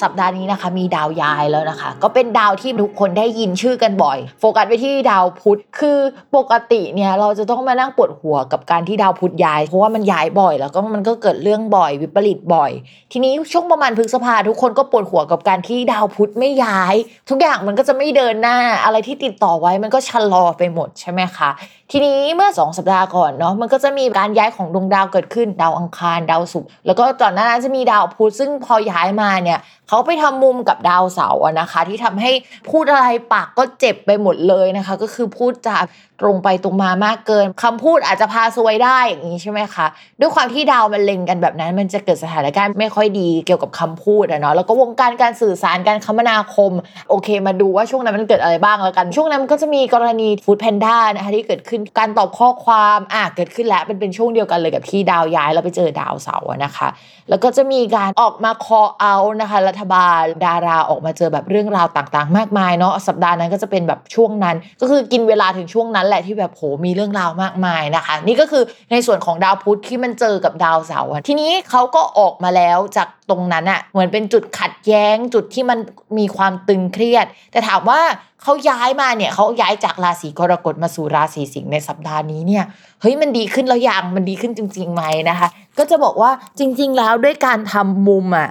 สัปดาห์นี้นะคะ มีดาวย้ายแล้วนะคะ ก็เป็นดาวที่ทุกคนได้ยินชื่อกันบ่อย โฟกัสไปที่ดาวพุธคือปกติเนี่ยเราจะต้องมานั่งปวดหัวกับการที่ดาวพุธย้าย เพราะว่ามันย้ายบ่อย แล้วก็มันก็เกิดเรื่องบ่อยวิปริตบ่อย ทีนี้ช่วงประมาณพฤษภาทุกคนก็ปวดหัวกับการที่ดาวพุธไม่ย้าย ทุกอย่างมันก็จะไม่เดินหน้าอะไรที่ติดต่อไว้มันก็ชะลอไปหมดใช่ไหมคะ ทีนี้เมื่อ 2 สัปดาห์ก่อนเนาะมันก็จะมีการย้ายของดวงดาวเกิดขึ้นดาวอังคารดาวศุกร์แล้วก็ตอนนั้นจะมีดาวพุธซึ่งพอย้ายมาเนี่ยเขาไปทำมุมกับดาวเสาร์นะคะ ที่ทำให้พูดอะไรปากก็เจ็บไปหมดเลยนะคะ ก็คือพูดจาตรงไปตรงมามากเกินคำพูดอาจจะพาซวยได้อย่างนี้ใช่ไหมคะด้วยความที่ดาวมันเล็งกันแบบนั้น มันจะเกิดสถานการณ์ไม่ค่อยดีเกี่ยวกับคำพูดอะเนาะแล้วก็วงการการสื่อสารการคมนาคม โอเค มาดูว่าช่วงนั้นมันเกิดอะไรบ้างแล้วกัน ช่วงนั้นมันก็จะมีกรณีฟู้ดแพนด้านะคะที่เกิดขึ้นการตอบข้อความอะเกิดขึ้นแล้วเป็นเป็นช่วงเดียวกันเลยกับที่ดาวย้ายแล้วไปเจอดาวเสาร์นะคะ แล้วก็จะมีการออกมา call out นะคะ รัฐบาลดาราออกมาเจอแบบเรื่องราวต่างๆ มากมายเนาะสัปดาห์นั้นก็จะเป็นแบบช่วงนั้น ก็คือกินเวลาถึงช่วงนั้นแหละที่แบบโหมีเรื่องราวมากมายนะคะ นี่ก็คือในส่วนของดาวพุธที่มันเจอกับดาวเสาร์ทีนี้เขาก็ออกมาแล้วจากตรงนั้นอะเหมือนเป็นจุดขัดแย้งจุดที่มันมีความตึงเครียด แต่ถามว่า เขาย้ายมาเนี่ยเขาย้ายจากราศีกรกฎมาสู่ราศีสิงห์ในสัปดาห์นี้เนี่ยเฮ้ยมันดีขึ้นแล้วยังมันดีขึ้นจริงๆไหมนะคะ ก็จะบอกว่าจริง ๆ แล้วด้วยการทำมุมอะ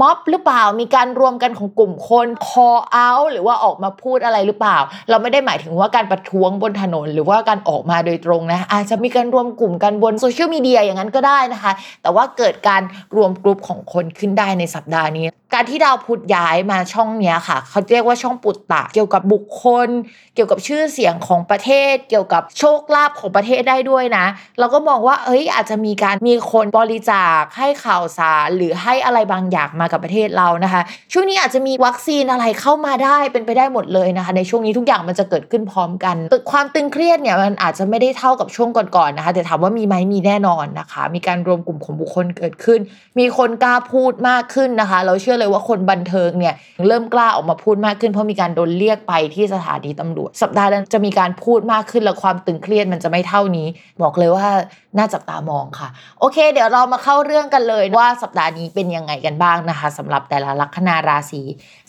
ม็อบหรือเปล่ามีการรวมกันของกลุ่มคน call out หรือว่าออกมาพูดอะไรหรือเปล่า เราไม่ได้หมายถึงว่าการประท้วงบนถนน หรือว่าการออกมาโดยตรงนะอาจจะมีการรวมกลุ่มกันบนโซเชียลมีเดียอย่างนั้นก็ได้นะคะ แต่ว่าเกิดการรวมกลุ่มของคนขึ้นได้ในสัปดาห์นี้ การที่ดาวพุธย้ายมาช่องเนี้ยค่ะ เขาเรียกว่าช่องปุตตะ เกี่ยวกับบุคคล เกี่ยวกับชื่อเสียงของประเทศ เกี่ยวกับโชคลาภของประเทศได้ด้วยนะ เราก็มองว่าเอ้ยอาจจะมีการมีคนบริจาคให้ข่าวสารหรือให้อะไรบางอย่างมากับประเทศเรานะคะ ช่วงนี้อาจจะมีวัคซีนอะไรเข้ามาได้เป็นไปได้หมดเลยนะคะ ในช่วงนี้ทุกอย่างมันจะเกิดขึ้นพร้อมกันความตึงเครียดเนี่ยมันอาจจะไม่ได้เท่ากับช่วงก่อนๆนะคะ แต่ถามว่ามีไหมมีแน่นอนนะคะ มีการรวมกลุ่มของบุคคลเกิดขึ้น มีคนกล้าพูดมากขึ้นนะคะ เราเชื่อเลยว่าคนบันเทิงเนี่ยเริ่มกล้าออกมาพูดมากขึ้นเพราะมีการโดนเรียกไปที่สถานีตำรวจ สัปดาห์นั้นจะมีการพูดมากขึ้นและความตึงเครียดมันจะไม่เท่านี้ บอกเลยว่าน่าจับตามองค่ะ โอเค เดี๋ยวเรามาเข้าเรื่องกันเลยว่าสัปดาห์นี้เป็นยังไงกันบ้างนะคะสำหรับแต่ละลัคนาราศี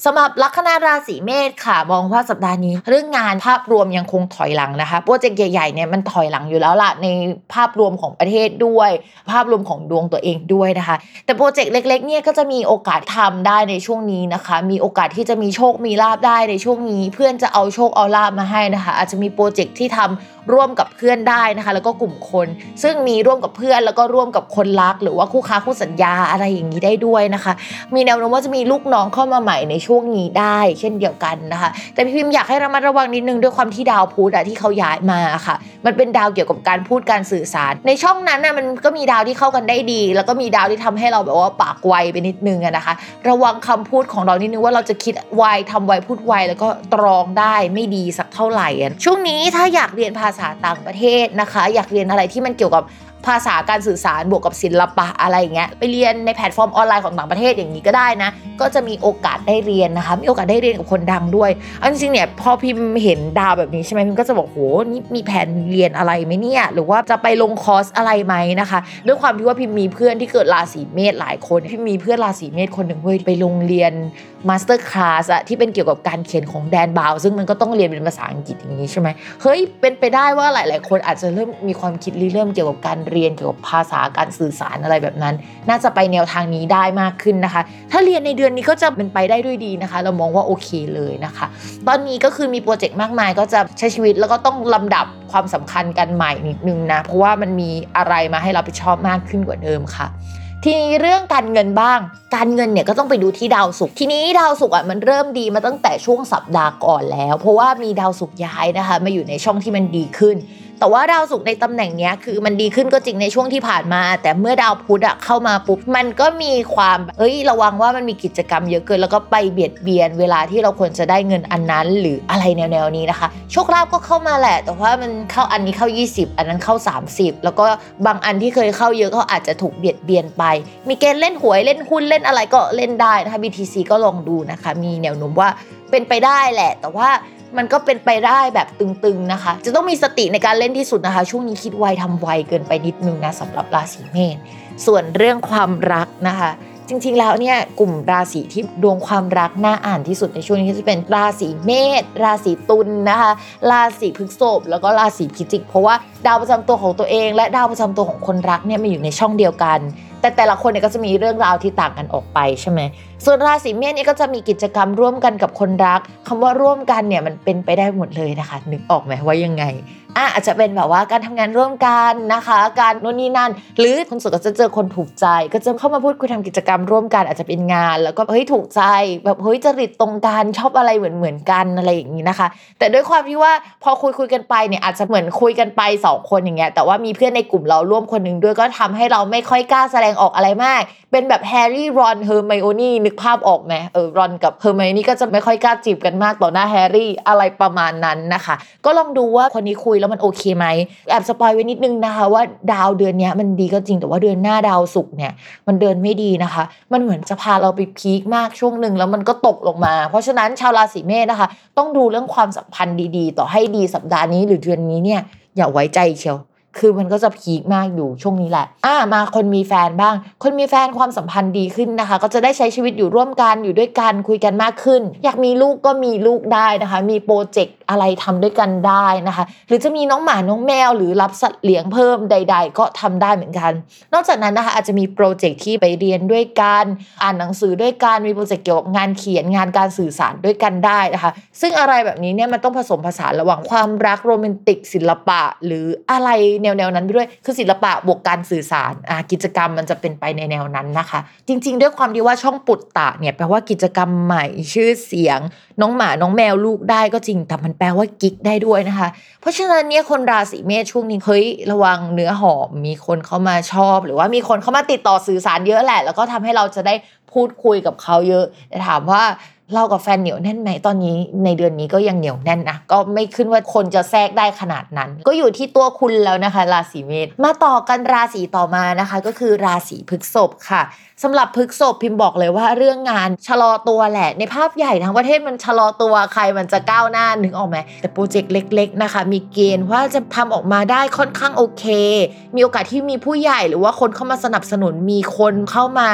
สำหรับลัคนาราศีเมษค่ะ มองว่าสัปดาห์นี้ เรื่องงานภาพรวมยังคงถอยหลังนะคะโปรเจกต์ใหญ่ๆเนี่ยมันถอยหลังอยู่แล้วล่ะในภาพรวมของประเทศด้วย ภาพรวมของดวงตัวเองด้วยนะคะ แต่โปรเจกต์เล็กๆเนี่ยก็จะมีโอกาสทำได้ในช่วงนี้นะคะ มีโอกาสที่จะมีโชคมีลาบได้ในช่วงนี้ เพื่อนจะเอาโชคเอาลาบมาให้นะคะ อาจจะมีโปรเจกต์ที่ทำร่วมกับเพื่อนได้นะคะ แล้วก็กลุ่มคน ซึ่งมีร่วมกับเพื่อนแล้วก็ร่วมกับคนรัก หรือว่าคู่ค้าคู่สัญญาอะไรอย่างนี้ได้ด้วยนะคะมีแนวโน้มว่าจะมีลูกน้องเข้ามาใหม่ในช่วงนี้ได้ เช่นเดียวกันนะคะ แต่พี่พิมพ์อยากให้ระมัดระวังนิดนึงด้วยความที่ดาวพุธอะที่เขาย้ายมาค่ะ มันเป็นดาวเกี่ยวกับการพูดการสื่อสาร ในช่องนั้นน่ะมันก็มีดาวที่เข้ากันได้ดี แล้วก็มีดาวที่ทำให้เราแบบว่าปากไวไปนิดนึงนะคะ ระวังคำพูดของเรานิดนึงว่าเราจะคิดไวทำไวพูดไวแล้วก็ตรองได้ไม่ดีสักเท่าไหร่ช่วงนี้ถ้าอยากเรียนภาษาต่างประเทศนะคะ อยากเรียนอะไรที่มันเกี่ยวกับ ภาษาการสื่อสารบวกกับศิลปะอะไรอย่างเงี้ยไปเรียนในแพลตฟอร์มออนไลน์ของต่างประเทศอย่างนี้ก็ได้นะ ก็จะมีโอกาสได้เรียนนะคะมีโอกาสได้เรียนกับคนดังด้วยอันจริงเนี่ยพอพิมพ์เห็นดาวแบบนี้ใช่ไหมพิมก็จะบอกโหนี่มีแผนเรียนอะไรไหมเนี่ยหรือว่าจะไปลงคอร์สอะไรไหมนะคะ ด้วยความที่ว่าพิมมีเพื่อนที่เกิดราศีเมษหลายคนพิมมีเพื่อนราศีเมษคนหนึ่งเว้ยไปลงเรียน MasterClass อะที่เป็นเกี่ยวกับการเขียนของ Dan Brown ซึ่งมันก็ต้องเรียนเป็นภาษาอังกฤษอย่างนี้ใช่ไหมเฮ้ยเป็นไปได้ว่าหลาย ๆ คนอาจจะเริ่มมีความคิดริเริ่มเกี่ยวกับการเรียนเกี่ยวกับภาษาการสื่อสารอะไรแบบนั้น น่าจะไปแนวทางนี้ได้มากขึ้นนะคะ ถ้าเรียนในเดือนนี้ก็จะเป็นไปได้ด้วยดีนะคะ เรามองว่าโอเคเลยนะคะ ตอนนี้ก็คือมีโปรเจกต์มากมายก็จะใช้ชีวิตแล้วก็ต้องลำดับความสำคัญกันใหม่นิดนึงนะเพราะว่ามันมีอะไรมาให้เราไปชอบมากขึ้นกว่าเดิมค่ะ ทีนี้เรื่องการเงินบ้าง การเงินเนี่ยก็ต้องไปดูที่ดาวศุกร์ทีนี้ดาวศุกร์อะมันเริ่มดีมาตั้งแต่ช่วงสัปดาห์ก่อนแล้ว เพราะว่ามีดาวศุกร์ย้ายนะคะมาอยู่ในช่องที่มันดีขึ้น แต่ว่าดาวศุกร์ในตำแหน่งเนี้ยคือมันดีขึ้นก็จริงในช่วงที่ผ่านมา แต่เมื่อดาวพุธอะเข้ามาปุ๊บมันก็มีความเอ้ยระวังว่ามันมีกิจกรรมเยอะเกินแล้วก็ไปเบียดเบียน เวลาที่เราควรจะได้เงินอันนั้น หรืออะไรแนวๆนี้นะคะ โชคลาภก็เข้ามาแหละ แต่ว่ามันเข้าอันนี้เข้า 20 อันนั้นเข้า 30 แล้วก็บางอันที่เคยเข้าเยอะก็อาจจะถูกเบียดเบียนไป มีเกณฑ์เล่นหวยเล่นหุ้นเล่นอะไรก็เล่นได้นะคะ BTC ก็ลองดูนะคะ มีแนวโน้มว่าเป็นไปได้แหละ แต่ว่า มันก็เป็นไปได้แบบตึงๆนะคะ จะต้องมีสติในการเล่นที่สุดนะคะ ช่วงนี้คิดไวทำไวเกินไปนิดนึงนะสำหรับราศีเมษส่วนเรื่องความรักนะคะ จริงๆแล้วเนี่ยกลุ่มราศีที่ดวงความรักน่าอ่านที่สุดในช่วงนี้จะเป็นราศีเมษราศีตุลนะคะ ราศีพฤษภแล้วก็ราศีพิจิก เพราะว่าดาวประจำตัวของตัวเอง และดาวประจำตัวของคนรักเนี่ยมาอยู่ในช่องเดียวกัน แต่แต่ละคนเนี่ยก็จะมีเรื่องราวที่ต่างกันออกไปใช่ไหมส่วนราศีเมษนี่ก็จะมีกิจกรรมร่วมกันกับคนรักคำว่าร่วมกันเนี่ยมันเป็นไปได้หมดเลยนะคะนึกออกไหมว่ายังไง อะอาจจะเป็นแบบว่าการทำงานร่วมกันนะคะ การโน่นนี่นั่น หรือคนโสดก็จะเจอคนถูกใจ ก็จะเข้ามาพูดคุยทำกิจกรรมร่วมกันอาจจะเป็นงาน แล้วก็เฮ้ยถูกใจแบบเฮ้ยจริตตรงกันชอบอะไรเหมือนเหมือนกันอะไรอย่างนี้นะคะ แต่ด้วยความที่ว่าพอคุยคุยกันไปเนี่ยอาจจะเหมือนคุยกันไปสองคนอย่างเงี้ยแต่ว่ามีเพื่อนในกลุ่มเราร่วมคนหนึ่งด้วยก็ทำให้เราไม่ค่อยกล้าแสดงออกอะไรมาก เป็นแบบแฮร์รี่รอนเฮอร์ไมโอนี่นึกภาพออกไหมเออรอนกับเฮอร์ไมโอนี่ก็จะไม่ค่อยกล้าจีบกันมากต่อหน้าแฮร์รี่อะไรประมาณนั้นนะคะ ก็ลองดูว่าคนนี้คุยแล้วมันโอเคไหมแอบสปอยล์ไว้นิดนึงนะคะว่าดาวเดือนนี้มันดีก็จริงแต่ว่าเดือนหน้าดาวศุกร์เนี่ยมันเดินไม่ดีนะคะ มันเหมือนจะพาเราไปพีคมากช่วงหนึ่งแล้วมันก็ตกลงมา เพราะฉะนั้นชาวราศีเมษนะคะ ต้องดูเรื่องความสัมพันธ์ดีๆ ต่อให้ดีสัปดาห์นี้หรือเดือนนี้เนี่ยอย่าไว้ใจเชียว คือมันก็จะพีคมากอยู่ช่วงนี้แหละ อ่ามาคนมีแฟนบ้าง คนมีแฟนความสัมพันธ์ดีขึ้นนะคะ ก็จะได้ใช้ชีวิตอยู่ร่วมกันอยู่ด้วยกันคุยกันมากขึ้น อยากมีลูกก็มีลูกได้นะคะ มีโปรเจกต์อะไรทำด้วยกันได้นะคะ หรือจะมีน้องหมาน้องแมวหรือรับสัตว์เลี้ยงเพิ่มใด ๆ ก็ทำได้เหมือนกัน นอกจากนั้นนะคะอาจจะมีโปรเจกต์ที่ไปเรียนด้วยกันอ่านหนังสือด้วยกันมีโปรเจกต์เกี่ยวกับงานเขียนงานการสื่อสารด้วยกันได้นะคะ ซึ่งอะไรแบบนี้เนี่ยมันต้องผสมผสานระหว่างความรักโรแมนติกศิลปะ หรืออะไรแนวๆนั้นไปด้วย คือศิลปะบวกการสื่อสารอ่ากิจกรรมมันจะเป็นไปในแนวนั้นนะคะ จริง ๆ ด้วยความที่ว่าช่องปุตตะเนี่ยแปลว่ากิจกรรมใหม่ชื่อเสียง น้องหมาน้องแมวลูกได้ก็จริงแต่มันแปลว่ากิ๊กได้ด้วยนะคะ เพราะฉะนั้นเนี่ยคนราศีเมษช่วงนี้เฮ้ยระวังเนื้อหอมมีคนเข้ามาชอบ หรือว่ามีคนเข้ามาติดต่อสื่อสารเยอะแหละ แล้วก็ทำให้เราจะได้พูดคุยกับเขาเยอะแต่ถามว่า เรากับแฟนเหนียวแน่นไหมตอนนี้ในเดือนนี้ก็ยังเหนียวแน่นนะก็ไม่ขึ้นว่าคนจะแทรกได้ขนาดนั้น ก็อยู่ที่ตัวคุณแล้วนะคะ ราศีเมษมาต่อกันราศีต่อมานะคะ ก็คือราศีพฤษภค่ะสำหรับพฤกษบพิมพ์บอกเลยว่าเรื่องงานชะลอตัวแหละ ในภาพใหญ่ทั้งประเทศมันชะลอตัวใครมันจะก้าวหน้านึกออกไหมแต่โปรเจกต์เล็ก ๆนะคะ มีเกณฑ์ว่าจะทำออกมาได้ค่อนข้างโอเค มีโอกาสที่มีผู้ใหญ่หรือว่าคนเข้ามาสนับสนุนมีคนเข้ามา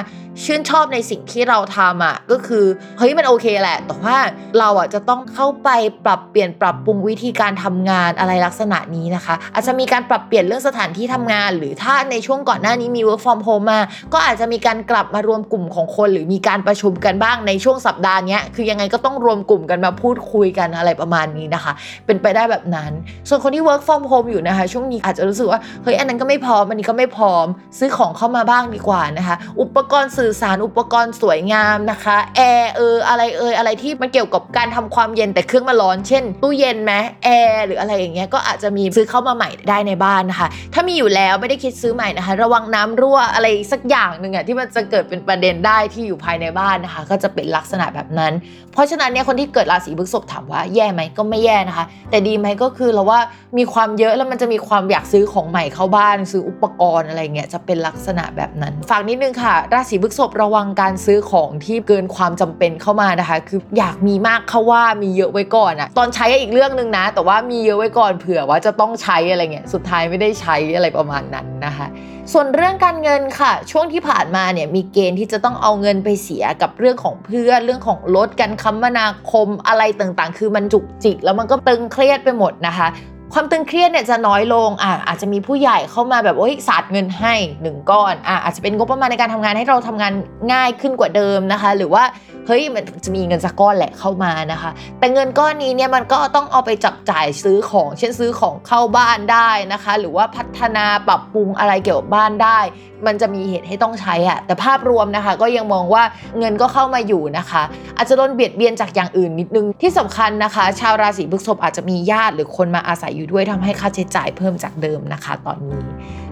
ชื่นชอบในสิ่งที่เราทำอะก็คือเฮ้ยมันโอเคแหละ แต่ว่าเราอะจะต้องเข้าไปปรับเปลี่ยนปรับปรุงวิธีการทำงานอะไรลักษณะนี้นะคะ อาจจะมีการปรับเปลี่ยนเรื่องสถานที่ทำงาน หรือถ้าในช่วงก่อนหน้านี้มี work from home มาก็อาจจะมีการกลับมารวมกลุ่มของคนหรือมีการประชุมกันบ้างในช่วงสัปดาห์นี้คือยังไงก็ต้องรวมกลุ่มกันมาพูดคุยกันอะไรประมาณนี้นะคะ เป็นไปได้แบบนั้น ส่วนคนที่ work from home อยู่นะคะ ช่วงนี้อาจจะรู้สึกว่าเฮ้ยอันนั้นก็ไม่พร้อมอันนี้ก็ไม่พร้อม ซื้อของเข้ามาบ้างดีกว่านะคะ อุปกรณ์สื่อสารอุปกรณ์สวยงามนะคะแอร์เอออะไรเอออะไรที่มันเกี่ยวกับการทำความเย็นแต่เครื่องมาร้อนเช่น ตู้เย็นไหมแอร์หรืออะไรอย่างเงี้ยก็อาจจะมีซื้อเข้ามาใหม่ได้ในบ้านนะคะ ถ้ามีอยู่แล้วไม่ได้คิดซื้อใหม่นะคะ ระวังน้ำรั่วอะไรสักอย่างหนึ่งอะที่มันจะเกิดเป็นประเด็นได้ที่อยู่ภายในบ้านนะคะ ก็จะเป็นลักษณะแบบนั้น เพราะฉะนั้นเนี่ยคนที่เกิดราศีพฤษภถามว่าแย่ไหมก็ไม่แย่นะคะ แต่ดีไหมก็คือเราว่ามีความเยอะแล้วมันจะมีความอยากซื้อของใหม่เข้าบ้าน ซื้ออุปกรณ์อะไรเงี้ยจะเป็นลักษณะแบบนั้นฝากนิดนึงค่ะ ราศีพฤษภระวังการซื้อของที่เกินความจำเป็นเข้ามานะคะ คืออยากมีมากเข้าว่ามีเยอะไว้ก่อนอะตอนใช้อีกเรื่องหนึ่งนะ แต่ว่ามีเยอะไว้ก่อนเผื่อว่าจะต้องใช้อะไรเงี้ยสุดท้ายไม่ได้ใช้อะไรประมาณนั้นนะคะ ส่วนเรื่องการเงินค่ะ ช่วงที่ผ่านมาเนี่ยมีเกณฑ์ที่จะต้องเอาเงินไปเสียกับเรื่องของเพื่อนเรื่องของรถกันคมนาคมอะไรต่างๆ คือมันจุกจิก แล้วมันก็ตึงเครียดไปหมดนะคะ ความตึงเครียดเนี่ยจะน้อยลงอะอาจจะมีผู้ใหญ่เข้ามาแบบโอ้ยสาดเงินให้หนึ่งก้อนอะอาจจะเป็นงบประมาณในการทำงานให้เราทำงานง่ายขึ้นกว่าเดิมนะคะ หรือว่า เฮ้ยมันจะมีเงินสักก้อนแหละเข้ามานะคะ แต่เงินก้อนนี้เนี่ยมันก็ต้องเอาไปจับจ่ายซื้อของ เช่นซื้อของเข้าบ้านได้นะคะ หรือว่าพัฒนาปรับปรุงอะไรเกี่ยวกับบ้านได้ มันจะมีเหตุให้ต้องใช้อะแต่ภาพรวมนะคะ ก็ยังมองว่าเงินก็เข้ามาอยู่นะคะ อาจจะโดนเบียดเบียนจากอย่างอื่นนิดนึงที่สำคัญนะคะ ชาวราศีพฤษภอาจจะมีญาติหรือคนมาอาศัยอยู่ด้วยทำให้ค่าใช้จ่ายเพิ่มจากเดิมนะคะ ตอนนี้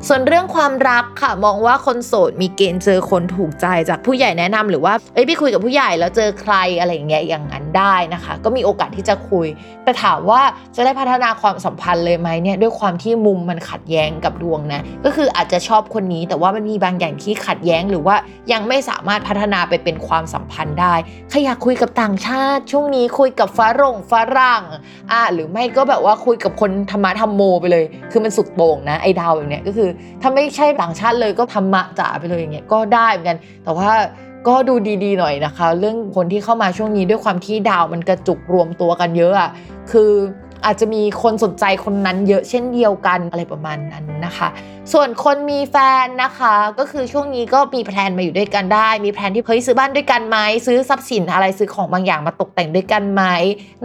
ส่วนเรื่องความรักค่ะมองว่าคนโสดมีเกณฑ์เจอคนถูกใจจากผู้ใหญ่แนะนำหรือว่าเอ้ยไปคุยกับผู้ใหญ่แล้วเจอใครอะไรอย่างเงี้ยอย่างนั้นได้นะคะ ก็มีโอกาสที่จะคุย แต่ถามว่าจะได้พัฒนาความสัมพันธ์เลยไหมเนี่ยด้วยความที่มุมมันขัดแย้งกับดวงนะก็คืออาจจะชอบคนนี้ แต่ว่ามันมีบางอย่างที่ขัดแย้งหรือว่ายังไม่สามารถพัฒนาไปเป็นความสัมพันธ์ได้ใครอยากคุยกับต่างชาติ ช่วงนี้คุยกับฝรั่งฝรั่งอะหรือไม่ก็แบบว่าคุยกับคนธรรมะธรรมโมไปเลย คือมันสุดโต่งนะไอ้ดาวแบบเนี้ยก็คือถ้าไม่ใช่ต่างชาติเลยก็ธรรมะจ๋าไปเลยอย่างเงี้ยก็ได้เหมือนกันแต่ว่าก็ดูดีๆหน่อยนะคะ เรื่องคนที่เข้ามาช่วงนี้ด้วยความที่ดาวมันกระจุกรวมตัวกันเยอะอะคือ อาจจะมีคนสนใจคนนั้นเยอะเช่นเดียวกันอะไรประมาณนั้นนะคะ ส่วนคนมีแฟนนะคะ ก็คือช่วงนี้ก็มีแพลนมาอยู่ด้วยกันได้ มีแพลนที่เฮ้ยซื้อบ้านด้วยกันไหมซื้อทรัพย์สินอะไรซื้อของบางอย่างมาตกแต่งด้วยกันไหม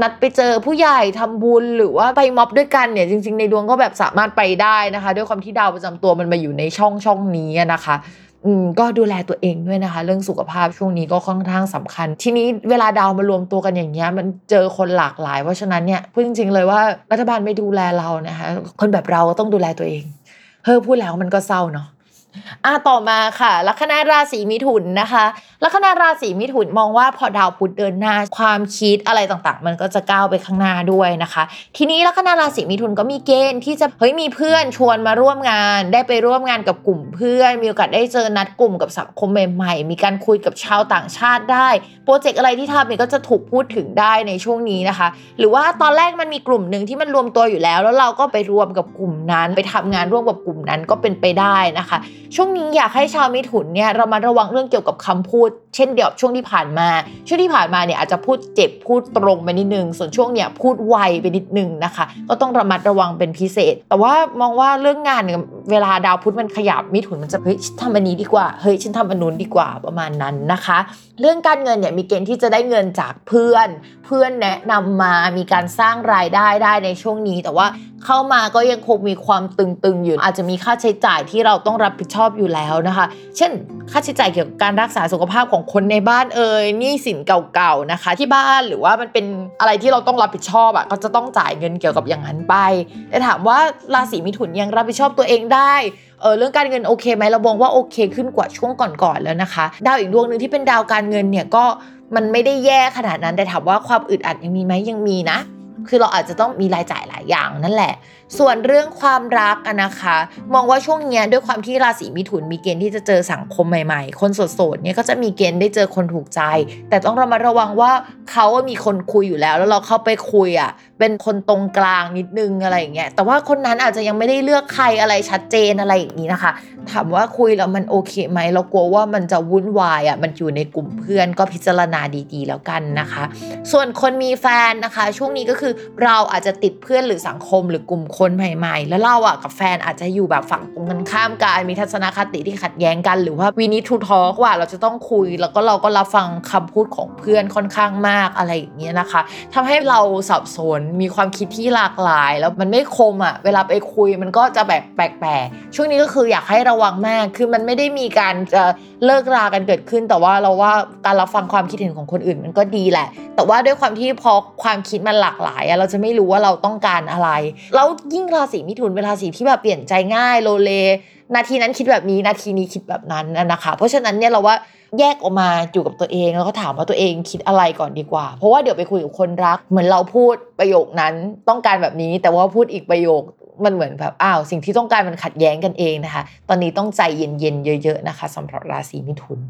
นัดไปเจอผู้ใหญ่ทำบุญหรือว่าไปม็อบด้วยกันเนี่ยจริง ๆ ในดวงก็แบบสามารถไปได้นะคะ ด้วยความที่ดาวประจำตัวมันมาอยู่ในช่องช่องนี้นะคะ ก็ดูแลตัวเองด้วยนะคะ เรื่องสุขภาพช่วงนี้ก็ค่อนข้างสำคัญ ทีนี้เวลาดาวมารวมตัวกันอย่างเงี้ยมันเจอคนหลากหลาย เพราะฉะนั้นเนี่ยพูดจริง ๆ เลยว่ารัฐบาลไม่ดูแลเรานะคะคนแบบเราต้องดูแลตัวเองเฮ้อพูดแล้วมันก็เศร้าเนาะ อะต่อมาค่ะลัคนาราศีมิถุนนะคะลัคนาราศีมิถุนมองว่าพอดาวพุธเดินหน้าความคิดอะไรต่างๆ มันก็จะก้าวไปข้างหน้าด้วยนะคะ ทีนี้ลัคนาราศีมิถุนก็มีเกณฑ์ที่จะเฮ้ยมีเพื่อนชวนมาร่วมงาน ได้ไปร่วมงานกับกลุ่มเพื่อน มีโอกาสได้เจอนัดกลุ่มกับสังคมใหม่ๆ มีการคุยกับชาวต่างชาติได้โปรเจกต์อะไรที่ทำเนี่ยก็จะถูกพูดถึงได้ในช่วงนี้นะคะ หรือว่าตอนแรกมันมีกลุ่มหนึ่งที่มันรวมตัวอยู่แล้ว แล้วเราก็ไปรวมกับกลุ่มนั้น ไปทำงานร่วมกับกลุ่มนั้นก็เป็นไปได้นะคะ ช่วงนี้อยากให้ชาวมิถุนเนี่ยเรามาระวังเรื่องเกี่ยวกับคำพูด เช่นเดียวกับช่วงที่ผ่านมา ช่วงที่ผ่านมาเนี่ยอาจจะพูดเจ็บพูดตรงไปนิดนึง ส่วนช่วงเนี่ยพูดไวไปนิดนึงนะคะ ก็ต้องระมัดระวังเป็นพิเศษ แต่ว่ามองว่าเรื่องงานเนี่ยเวลาดาวพุธมันขยับมิถุนมันจะเฮ้ยฉันทำอันนี้ดีกว่าเฮ้ยฉันทำอันนู้นดีกว่าประมาณนั้นนะคะ เรื่องการเงินเนี่ยมีเกณฑ์ที่จะได้เงินจากเพื่อน เพื่อนแนะนำมามีการสร้างรายได้ได้ในช่วงนี้ แต่ว่าเข้ามาก็ยังคงมีความตึงๆอยู่ อาจจะมีค่าใช้จ่ายที่เราต้องรับผิดชอบอยู่แล้วนะคะ เช่น ค่าใช้จ่ายเกี่ยวกับการรักษาสุขภาพของคนในบ้านเอ่ยหนี้สินเก่าๆนะคะ ที่บ้านหรือว่ามันเป็นอะไรที่เราต้องรับผิดชอบอะ่ะก็จะต้องจ่ายเงินเกี่ยวกับอย่างนั้นไป แต่ถามว่าราศีมิถุนยังรับผิดชอบตัวเองได้เออเรื่องการเงินโอเคไหมเรามองว่าโอเคขึ้นกว่าช่วงก่อนๆแล้วนะคะ ดาวอีกดวงหนึ่งที่เป็นดาวการเงินเนี่ยก็มันไม่ได้แย่ขนาดนั้นแต่ถามว่าความอึดอัดยังมีไหมยังมีนะ คือเราอาจจะต้องมีรายจ่ายหลายอย่างนั่นแหละ ส่วนเรื่องความรักอะนะคะ มองว่าช่วงเนี้ยด้วยความที่ราศีมิถุนมีเกณฑ์ที่จะเจอสังคมใหม่ๆ คนโสดๆเนี่ยก็จะมีเกณฑ์ได้เจอคนถูกใจ แต่ต้องระมัดระวังว่าเขามีคนคุยอยู่แล้ว แล้วเราเข้าไปคุยอะเป็นคนตรงกลางนิดนึงอะไรอย่างเงี้ยแต่ว่าคนนั้นอาจจะยังไม่ได้เลือกใครอะไรชัดเจนอะไรอย่างนี้นะคะ ถามว่าคุยแล้วมันโอเคไหมเรากลัวว่ามันจะวุ่นวายอะมันอยู่ในกลุ่มเพื่อนก็พิจารณาดีๆ แล้วกันนะคะ ส่วนคนมีแฟนนะคะ ช่วงนี้ก็คือเราอาจจะติดเพื่อนหรือสังคมหรือกลุ่มคนคนใหม่ๆ แล้วเราอะกับแฟนอาจจะอยู่แบบฝั่งตรงกันข้ามกันมีทัศนคติที่ขัดแย้งกัน หรือว่าวินิทูทอกว่าเราจะต้องคุย แล้วก็เราก็รับฟังคำพูดของเพื่อนค่อนข้างมากอะไรอย่างเงี้ยนะคะทำให้เราสับสนมีความคิดที่หลากหลาย แล้วมันไม่คมอะเวลาไปคุยมันก็จะแบบแปลกๆช่วงนี้ก็คืออยากให้ระวังมากคือมันไม่ได้มีการจะเลิกรากันเกิดขึ้น แต่ว่าเราว่าการรับฟังความคิดเห็นของคนอื่นมันก็ดีแหละ แต่ว่าด้วยความที่พอความคิดมันหลากหลายอะเราจะไม่รู้ว่าเราต้องการอะไร แล้วยิ่งราศีมิถุนเป็นราศีที่แบบเปลี่ยนใจง่ายโลเล นาทีนั้นคิดแบบนี้นาทีนี้คิดแบบนั้นนะคะ เพราะฉะนั้นเนี่ยเราว่า แยกออกมาอยู่กับตัวเอง แล้วก็ถามว่าตัวเองคิดอะไรก่อนดีกว่า เพราะว่าเดี๋ยวไปคุยกับคนรัก เหมือนเราพูดประโยคนั้นต้องการแบบนี้ แต่ว่าพูดอีกประโยคมันเหมือนแบบอ้าวสิ่งที่ต้องการมันขัดแย้งกันเองนะคะ ตอนนี้ต้องใจเย็นๆเยอะ ๆนะคะสำหรับราศีมิถุน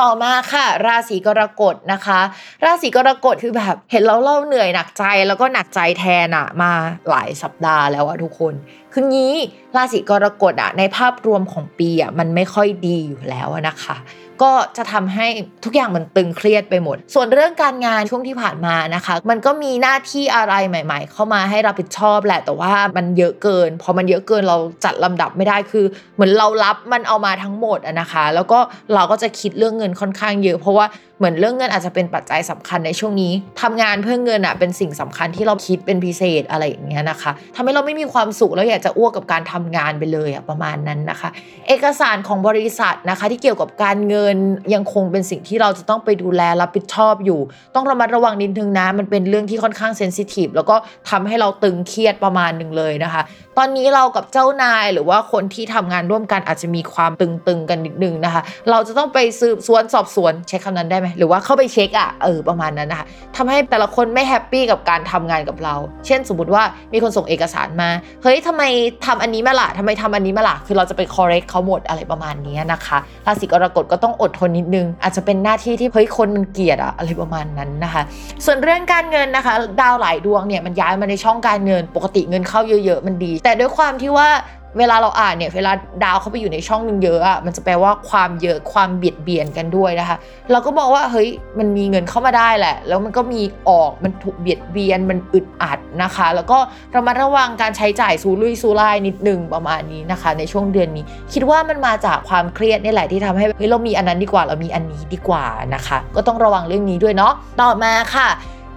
ต่อมาค่ะ ราศีกรกฎนะคะ ราศีกรกฎคือแบบเห็นเราเล่าเหนื่อยหนักใจแล้วก็หนักใจแทนอะมาหลายสัปดาห์แล้วอะทุกคน คืองี้ราศีกรกฎอะในภาพรวมของปีอะมันไม่ค่อยดีอยู่แล้วนะคะ ก็จะทำให้ทุกอย่างมันตึงเครียดไปหมด ส่วนเรื่องการงานช่วงที่ผ่านมานะคะ มันก็มีหน้าที่อะไรใหม่ ๆ เข้ามาให้รับผิดชอบแหละแต่ว่ามันเยอะเกิน พอมันเยอะเกินเราจัดลำดับไม่ได้คือ เหมือนเรารับมันเอามาทั้งหมดอะนะคะ แล้วก็เราก็จะคิดเรื่องเงินค่อนข้างเยอะ เพราะว่า เหมือนเรื่องเงินอาจจะเป็นปัจจัยสำคัญในช่วงนี้ทำงานเพื่อเงินอะเป็นสิ่งสำคัญที่เราคิดเป็นพิเศษอะไรอย่างเงี้ยนะคะทำให้เราไม่มีความสุขแล้วอยากจะอ้วกกับการทำงานไปเลยอะประมาณนั้นนะคะ เอกสารของบริษัทนะคะที่เกี่ยวกับการเงินยังคงเป็นสิ่งที่เราจะต้องไปดูแลรับผิดชอบอยู่ ต้องระมัดระวังนิดนึงนะมันเป็นเรื่องที่ค่อนข้างเซนซิทีฟแล้วก็ทำให้เราตึงเครียดประมาณหนึ่งเลยนะคะ ตอนนี้เรากับเจ้านายหรือว่าคนที่ทำงานร่วมกันอาจจะมีความตึงๆกันนิดนึงนะคะ เราจะต้องไปสืบสวนสอบสวนใช้คำนั้นได้ไหมหรือว่าเข้าไปเช็คอะเออประมาณนั้นนะคะทำให้แต่ละคนไม่แฮปปี้กับการทำงานกับเรา เช่นสมมติว่ามีคนส่งเอกสารมาเฮ้ยทำไมทำอันนี้มาล่ะทำไมทำอันนี้มาล่ะคือเราจะไป correct เขาหมดอะไรประมาณนี้นะคะราศีกรกฎก็ต้องอดทนนิดนึง อาจจะเป็นหน้าที่ที่เฮ้ยคนมันเกลียดอะอะไรประมาณนั้นนะคะ ส่วนเรื่องการเงินนะคะ ดาวหลายดวงเนี่ยมันย้ายมาในช่องการเงินปกติเงินเข้าเยอะ ๆ มันดี แต่ด้วยความที่ว่า เวลาเราอ่านเนี่ยเวลาดาวเข้าไปอยู่ในช่องนึงเยอะอะมันจะแปลว่าความเยอะความเบียดเบียนกันด้วยนะคะ เราก็มองว่าเฮ้ยมันมีเงินเข้ามาได้แหละ แล้วมันก็มีออกมันถูกเบียดเบียนมันอึดอัดนะคะ แล้วก็ระมัดระวังการใช้จ่ายซูรุ่ยซูร่ายนิดนึงประมาณนี้นะคะ ในช่วงเดือนนี้ คิดว่ามันมาจากความเครียดนี่แหละที่ทำให้เฮ้ยเรามีอันนั้นดีกว่าเรามีอันนี้ดีกว่านะคะ ก็ต้องระวังเรื่องนี้ด้วยเนาะต่อมาค่ะ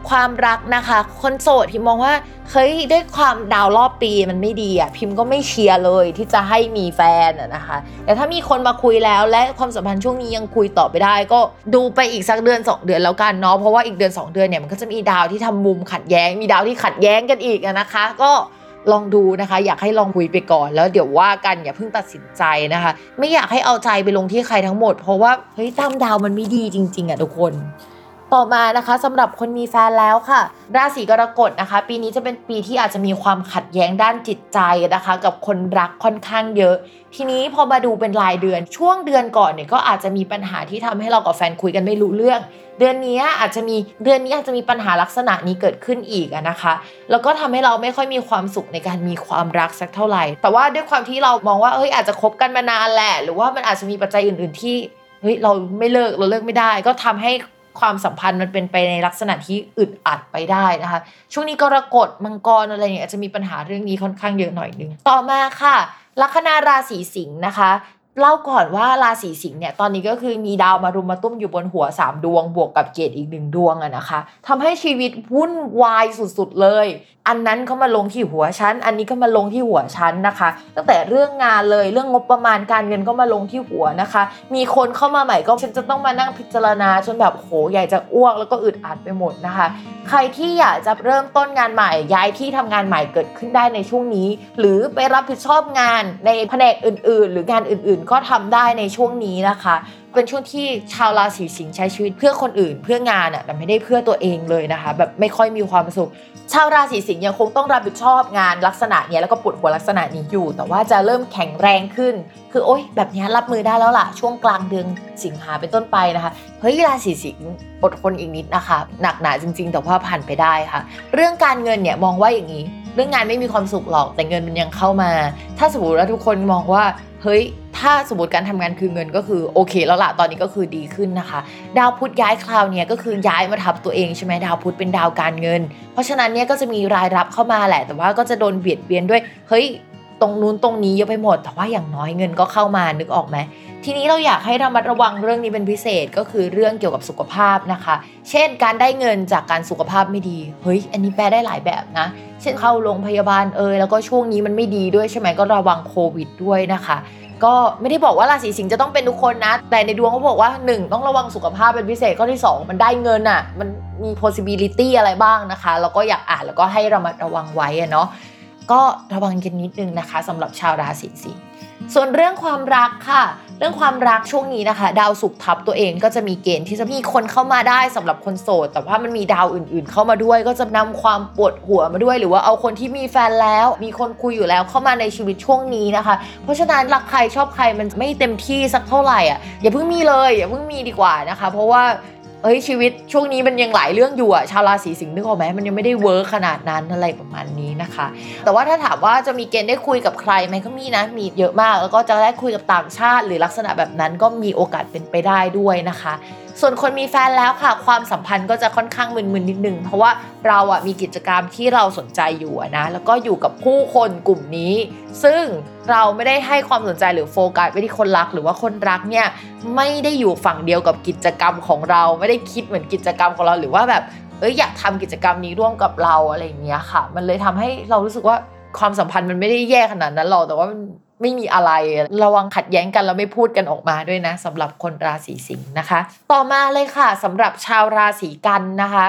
ความรักนะคะ คนโสดพิมมองว่าเฮ้ยด้วยความดาวรอบปีมันไม่ดีอะพิมก็ไม่เชียร์เลยที่จะให้มีแฟนอะนะคะ แต่ถ้ามีคนมาคุยแล้วและความสัมพันธ์ช่วงนี้ยังคุยต่อไปได้ ก็ดูไปอีกสักเดือน 2 เดือนแล้วกันเนาะเพราะว่าอีกเดือน 2 เดือนเนี่ยมันก็จะมีดาวที่ทำมุมขัดแย้ง มีดาวที่ขัดแย้งกันอีกนะคะ ก็ลองดูนะคะ อยากให้ลองคุยไปก่อนแล้วเดี๋ยวว่ากันอย่าเพิ่งตัดสินใจนะคะ ไม่อยากให้เอาใจไปลงที่ใครทั้งหมด เพราะว่าเฮ้ยตามดาวมันไม่ดีจริง ๆอะทุกคน ต่อมานะคะสำหรับคนมีแฟนแล้วค่ะ ราศีกรกฎนะคะ ปีนี้จะเป็นปีที่อาจจะมีความขัดแย้งด้านจิตใจนะคะ กับคนรักค่อนข้างเยอะ ทีนี้พอมาดูเป็นรายเดือน ช่วงเดือนก่อนเนี่ยก็อาจจะมีปัญหาที่ทำให้เรากับแฟนคุยกันไม่รู้เรื่อง เดือนนี้อาจจะมีเดือนนี้อาจจะมีปัญหาลักษณะนี้เกิดขึ้นอีกนะคะ แล้วก็ทำให้เราไม่ค่อยมีความสุขในการมีความรักสักเท่าไหร่ แต่ว่าด้วยความที่เรามองว่าเอ้ยอาจจะคบกันมานานแหละ หรือว่ามันอาจจะมีปัจจัยอื่น ๆที่เฮ้ยเราไม่เลิกเราเลิกไม่ได้ ก็ทำให้ ความสัมพันธ์มันเป็นไปในลักษณะที่อึดอัดไปได้นะคะ ช่วงนี้กรกฎมังกรอะไรเนี่ยอาจจะมีปัญหาเรื่องนี้ค่อนข้างเยอะหน่อยนึงต่อมาค่ะ ลัคนาราศีสิงห์นะคะเล่าก่อนว่าราศีสิงห์เนี่ยตอนนี้ก็คือมีดาวมารุมมาตุ้มอยู่บนหัว 3 ดวง บวกกับเกตอีกหนึ่งดวงอะนะคะทำให้ชีวิตวุ่นวายสุดๆเลย อันนั้นก็มาลงที่หัวฉันอันนี้ก็มาลงที่หัวฉันนะคะ ตั้งแต่เรื่องงานเลยเรื่องงบประมาณการเงินก็มาลงที่หัวนะคะ มีคนเข้ามาใหม่ก็ฉันจะต้องมานั่งพิจารณาจนแบบโหใหญ่จะอ้วกแล้วก็อึดอัดไปหมดนะคะ ใครที่อยากจะเริ่มต้นงานใหม่ ย้ายที่ทำงานใหม่เกิดขึ้นได้ในช่วงนี้ หรือไปรับผิดชอบงานในแผนกอื่น ๆ หรืองานอื่น ๆ ก็ทำได้ในช่วงนี้นะคะ เป็นช่วงที่ชาวราศีสิงห์ใช้ชีวิตเพื่อคนอื่น เพื่องานอะแต่ไม่ได้เพื่อตัวเองเลยนะคะ แบบไม่ค่อยมีความสุข ชาวราศีสิงห์ยังคงต้องรับผิดชอบงานลักษณะเนี้ยแล้วก็ปวดหัวลักษณะนี้อยู่ แต่ว่าจะเริ่มแข็งแรงขึ้น คือโอ๊ยแบบนี้รับมือได้แล้วล่ะช่วงกลางเดือนสิงหาเป็นต้นไปนะคะเฮ้ยราศีสิงห์อดทนอีกนิดนะคะ หนักหนาจริง ๆ แต่ว่าผ่านไปได้ค่ะ เรื่องการเงินเนี่ยมองว่าอย่างนี้ เรื่องงานไม่มีความสุขหรอกแต่เงินมันยังเข้ามา ถ้าสมมติว่าทุกคนมองว่า เฮ้ย ถ้าสมมติการทำงานคือเงินก็คือโอเคแล้วล่ะ ตอนนี้ก็คือดีขึ้นนะคะ ดาวพุธย้ายคราวเนี้ยก็คือย้ายมาทับตัวเองใช่ไหมดาวพุธเป็นดาวการเงิน เพราะฉะนั้นเนี่ยก็จะมีรายรับเข้ามาแหละ แต่ว่าก็จะโดนเบียดเบียนด้วย เฮ้ย ตรงนู้นตรงนี้เยอะไปหมด แต่ว่าอย่างน้อยเงินก็เข้ามานึกออกไหมทีนี้เราอยากให้ระมัดระวังเรื่องนี้เป็นพิเศษก็คือเรื่องเกี่ยวกับสุขภาพนะคะ เช่นการได้เงินจากการสุขภาพไม่ดี เฮ้ย อันนี้แปลได้หลายแบบนะ เช่นเข้าโรงพยาบาลเอยแล้วก็ช่วงนี้มันไม่ดีด้วยใช่ไหมก็ระวังโควิดด้วยนะคะก็ไม่ได้บอกว่าราศีสิงห์จะต้องเป็นทุกคนนะ แต่ในดวงเขาบอกว่า 1 ต้องระวังสุขภาพเป็นพิเศษข้อที่ 2 มันได้เงินอะ่ะ มันมี possibility อะไรบ้างนะคะ แล้วก็อยากอ่านแล้วก็ให้ระมัดระวังไว้อะเนาะ ก็ระวังกันนิดนึงนะคะสำหรับชาวราศีสิงห์ส่วนเรื่องความรักค่ะ เรื่องความรักช่วงนี้นะคะ ดาวศุกร์ทับตัวเองก็จะมีเกณฑ์ที่จะมีคนเข้ามาได้สำหรับคนโสด แต่ว่ามันมีดาวอื่น ๆ เข้ามาด้วย ก็จะนำความปวดหัวมาด้วย หรือว่าเอาคนที่มีแฟนแล้ว มีคนคุยอยู่แล้วเข้ามาในชีวิตช่วงนี้นะคะ เพราะฉะนั้นรักใครชอบใครมันไม่เต็มที่สักเท่าไหร่อะอย่าเพิ่งมีเลยอย่าเพิ่งมีดีกว่านะคะ เพราะว่า เอ้ยชีวิตช่วงนี้มันยังหลายเรื่องอยู่อะชาวราศีสิงห์นึกออกไหมมันยังไม่ได้เวิร์ขนาดนั้นอะไรประมาณนี้นะคะ แต่ว่าถ้าถามว่าจะมีเกณฑ์ได้คุยกับใครไหมก็มีนะมีเยอะมาก แล้วก็จะได้คุยกับต่างชาติ หรือลักษณะแบบนั้นก็มีโอกาสเป็นไปได้ด้วยนะคะ ส่วนคนมีแฟนแล้วค่ะ ความสัมพันธ์ก็จะค่อนข้างมึนๆนิดนึง เพราะว่าเราอะมีกิจกรรมที่เราสนใจอยู่นะแล้วก็อยู่กับผู้คนกลุ่มนี้ ซึ่งเราไม่ได้ให้ความสนใจหรือโฟกัสไปที่คนรัก หรือว่าคนรักเนี่ยไม่ได้อยู่ฝั่งเดียวกับกิจกรรมของเรา ไม่ได้คิดเหมือนกิจกรรมของเราหรือว่าแบบเอ้ยอยากทำกิจกรรมนี้ร่วมกับเราอะไรอย่างเงี้ยค่ะ มันเลยทำให้เรารู้สึกว่าความสัมพันธ์มันไม่ได้แย่ขนาดนั้นหรอกแต่ว่ามัน ไม่มีอะไรระวังขัดแย้งกันแล้วไม่พูดกันออกมาด้วยนะสำหรับคนราศีสิงห์นะคะ ต่อมาเลยค่ะสำหรับชาวราศีกันนะคะ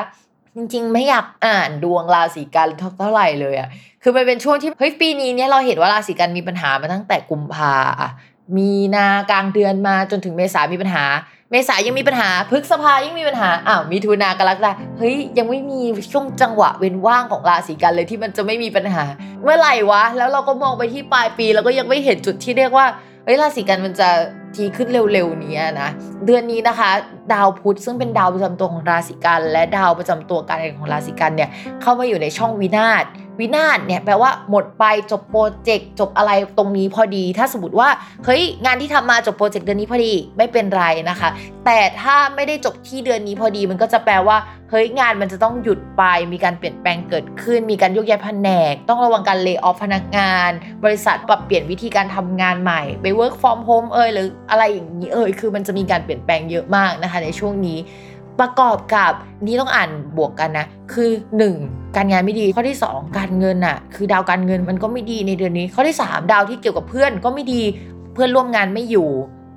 จริงๆ ไม่อยากอ่านดวงราศีกันเท่าไหร่เลยอะคือมันเป็นช่วงที่เฮ้ยปีนี้เนี่ยเราเห็นว่าราศีกันมีปัญหามาตั้งแต่กุมภาอะ มีนากลางเดือนมาจนถึงเมษามีปัญหา เมษายังมีปัญหาพฤษภายังมีปัญหาอ้าวมีทุนากรกฎาเฮ้ยยังไม่มีช่วงจังหวะเว้นว่างของราศีกันเลยที่มันจะไม่มีปัญหา เมื่อไหร่วะ แล้วเราก็มองไปที่ปลายปีแล้วก็ยังไม่เห็นจุดที่เรียกว่าเฮ้ยราศีกันมันจะทีขึ้นเร็วๆนี้นะเดือนนี้นะคะ ดาวพุธซึ่งเป็นดาวประจำตัวของราศีกัน และดาวประจำตัวการเงินของราศีกันเนี่ยเข้ามาอยู่ในช่องวินาศ วินาศเนี่ยแปลว่าหมดไปจบโปรเจกต์จบอะไรตรงนี้พอดี ถ้าสมมติว่าเฮ้ยงานที่ทำมาจบโปรเจกต์เดือนนี้พอดีไม่เป็นไรนะคะ แต่ถ้าไม่ได้จบที่เดือนนี้พอดี มันก็จะแปลว่าเฮ้ยงานมันจะต้องหยุดไป มีการเปลี่ยนแปลงเกิดขึ้น มีการยกย้ายแผนก ต้องระวังการเลิกออฟพนักงาน บริษัทปรับเปลี่ยนวิธีการทำงานใหม่ไป work from home เอ่ยหรืออะไรอย่างนี้เอ่ยคือมันจะมีการเปลี่ยนแปลงเยอะมากนะคะในช่วงนี้ ประกอบกับนี่ต้องอ่านบวกกันนะ คือ 1. การงานไม่ดีข้อที่ 2 การเงินอะคือดาวการเงินมันก็ไม่ดีในเดือนนี้ ข้อที่ 3 ดาวที่เกี่ยวกับเพื่อนก็ไม่ดีเพื่อนร่วมงานไม่อยู่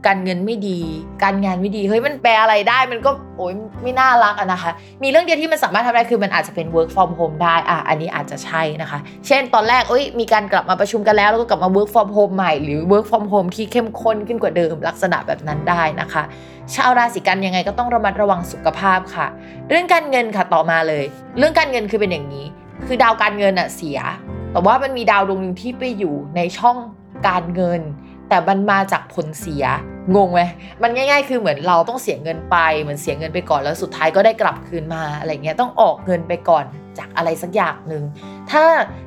การเงินไม่ดี การงานไม่ดีเฮ้ยมันแปลอะไรได้มันก็โอ้ยไม่น่ารักอะนะคะ มีเรื่องเดียวที่มันสามารถทำได้คือมันอาจจะเป็น work from home ได้อะอันนี้อาจจะใช่นะคะ เช่นตอนแรกเอ้ยมีการกลับมาประชุมกันแล้วแล้วก็กลับมา work from home ใหม่หรือ work from home ที่เข้มข้นขึ้นกว่าเดิมลักษณะแบบนั้นได้นะคะ ชาวราศีกันยังไงก็ต้องระมัดระวังสุขภาพค่ะ เรื่องการเงินค่ะต่อมาเลย เรื่องการเงินคือเป็นอย่างนี้ คือดาวการเงินอะเสีย แต่ว่ามันมีดาวดวงหนึ่งที่ไปอยู่ในช่องการเงิน แต่มันมาจากผลเสีย งงไหมมันง่าย ๆ คือเหมือนเราต้องเสียเงินไป เหมือนเสียเงินไปก่อนแล้วสุดท้ายก็ได้กลับคืนมาอะไรเงี้ยต้องออกเงินไปก่อนจากอะไรสักอย่างหนึ่งถ้า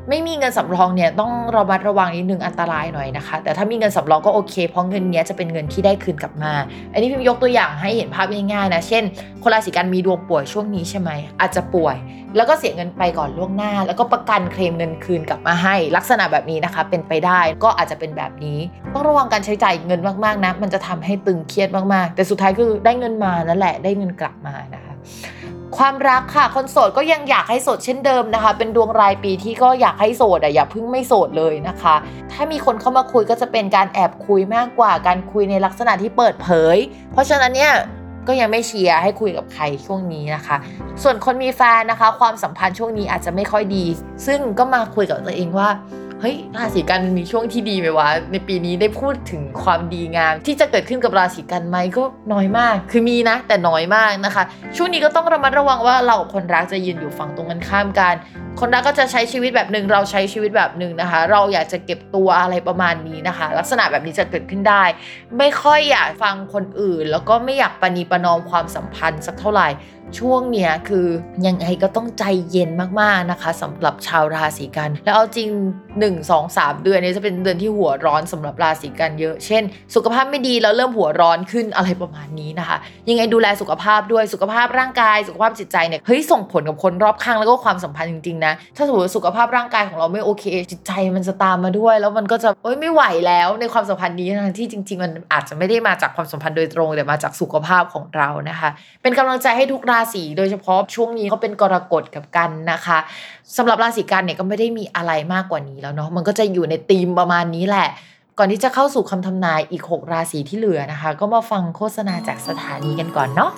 ไม่มีเงินสำรองเนี่ยต้องระมัดระวังนิดนึงอันตรายหน่อยนะคะ แต่ถ้ามีเงินสำรองก็โอเค เพราะเงินเนี้ยจะเป็นเงินที่ได้คืนกลับมา อันนี้พิมยกตัวอย่างให้เห็นภาพง่ายๆนะ เช่น คนราศีกันมีดวงป่วยช่วงนี้ใช่ไหมอาจจะป่วย แล้วก็เสียเงินไปก่อนล่วงหน้า แล้วก็ประกันเคลมเงินคืนกลับมาให้ ลักษณะแบบนี้นะคะ เป็นไปได้ก็อาจจะเป็นแบบนี้ ต้องระวังการใช้จ่ายเงินมากๆนะมันจะทำให้ตึงเครียดมากๆ แต่สุดท้ายคือได้เงินมานั่นแหละได้เงินกลับมานะคะความรักค่ะคนโสดก็ยังอยากให้โสดเช่นเดิมนะคะ เป็นดวงรายปีที่ก็อยากให้โสดอะอย่าพิ่งไม่โสดเลยนะคะ ถ้ามีคนเข้ามาคุยก็จะเป็นการแอบคุยมากกว่าการคุยในลักษณะที่เปิดเผย เพราะฉะนั้นเนี่ยก็ยังไม่เชียร์ให้คุยกับใครช่วงนี้นะคะ ส่วนคนมีแฟนนะคะ ความสัมพันธ์ช่วงนี้อาจจะไม่ค่อยดี ซึ่งก็มาคุยกับตัวเองว่า เฮ้ยราศีกันมีช่วงที่ดีไหมวะในปีนี้ได้พูดถึงความดีงาม ที่จะเกิดขึ้นกับราศีกันไหมก็น้อยมาก คือมีนะ แต่น้อยมากนะคะ ช่วงนี้ก็ต้องระมัดระวังว่าเราคนรักจะยืนอยู่ฝั่งตรงกันข้ามกัน คนรักก็จะใช้ชีวิตแบบหนึ่งเราใช้ชีวิตแบบหนึ่งนะคะ เราอยากจะเก็บตัวอะไรประมาณนี้นะคะ ลักษณะแบบนี้จะเกิดขึ้นได้ ไม่ค่อยอยากฟังคนอื่น แล้วก็ไม่อยากปณีประนอมความสัมพันธ์สักเท่าไหร่ ช่วงเนี้ยคือยังไงก็ต้องใจเย็นมากๆนะคะสำหรับชาวราศีกัน แล้วเอาจริง 1 2 3 เดือนนี้จะเป็นเดือนที่หัวร้อนสำหรับราศีกันเยอะ เช่น สุขภาพไม่ดีแล้วเริ่มหัวร้อนขึ้นอะไรประมาณนี้นะคะ ยังไงดูแลสุขภาพด้วยสุขภาพร่างกาย สุขภาพจิตใจเนี่ยเฮ้ยส่งผลกับคนรอบข้างแล้วก็ความสัมพันธ์จริงๆนะถ้าสมมติสุขภาพร่างกายของเราไม่โอเค จิตใจมันจะตามมาด้วย แล้วมันก็จะเอ้ยไม่ไหวแล้วในความสัมพันธ์นี้นะที่จริง ๆ มันอาจจะไม่ได้มาจากความสัมพันธ์โดยตรงแต่มาจากสุขภาพของเรานะคะ เป็นกำลังใจให้ทุกราศีโดยเฉพาะช่วงนี้เขาเป็นกรกฎกับกันนะคะสำหรับราศีกันเนี่ยก็ไม่ได้มีอะไรมากกว่านี้แล้วเนาะมันก็จะอยู่ในธีมประมาณนี้แหละ ก่อนที่จะเข้าสู่คำทำนายอีก 6 ราศีที่เหลือนะคะ ก็มาฟังโฆษณาจากสถานีกันก่อนเนาะ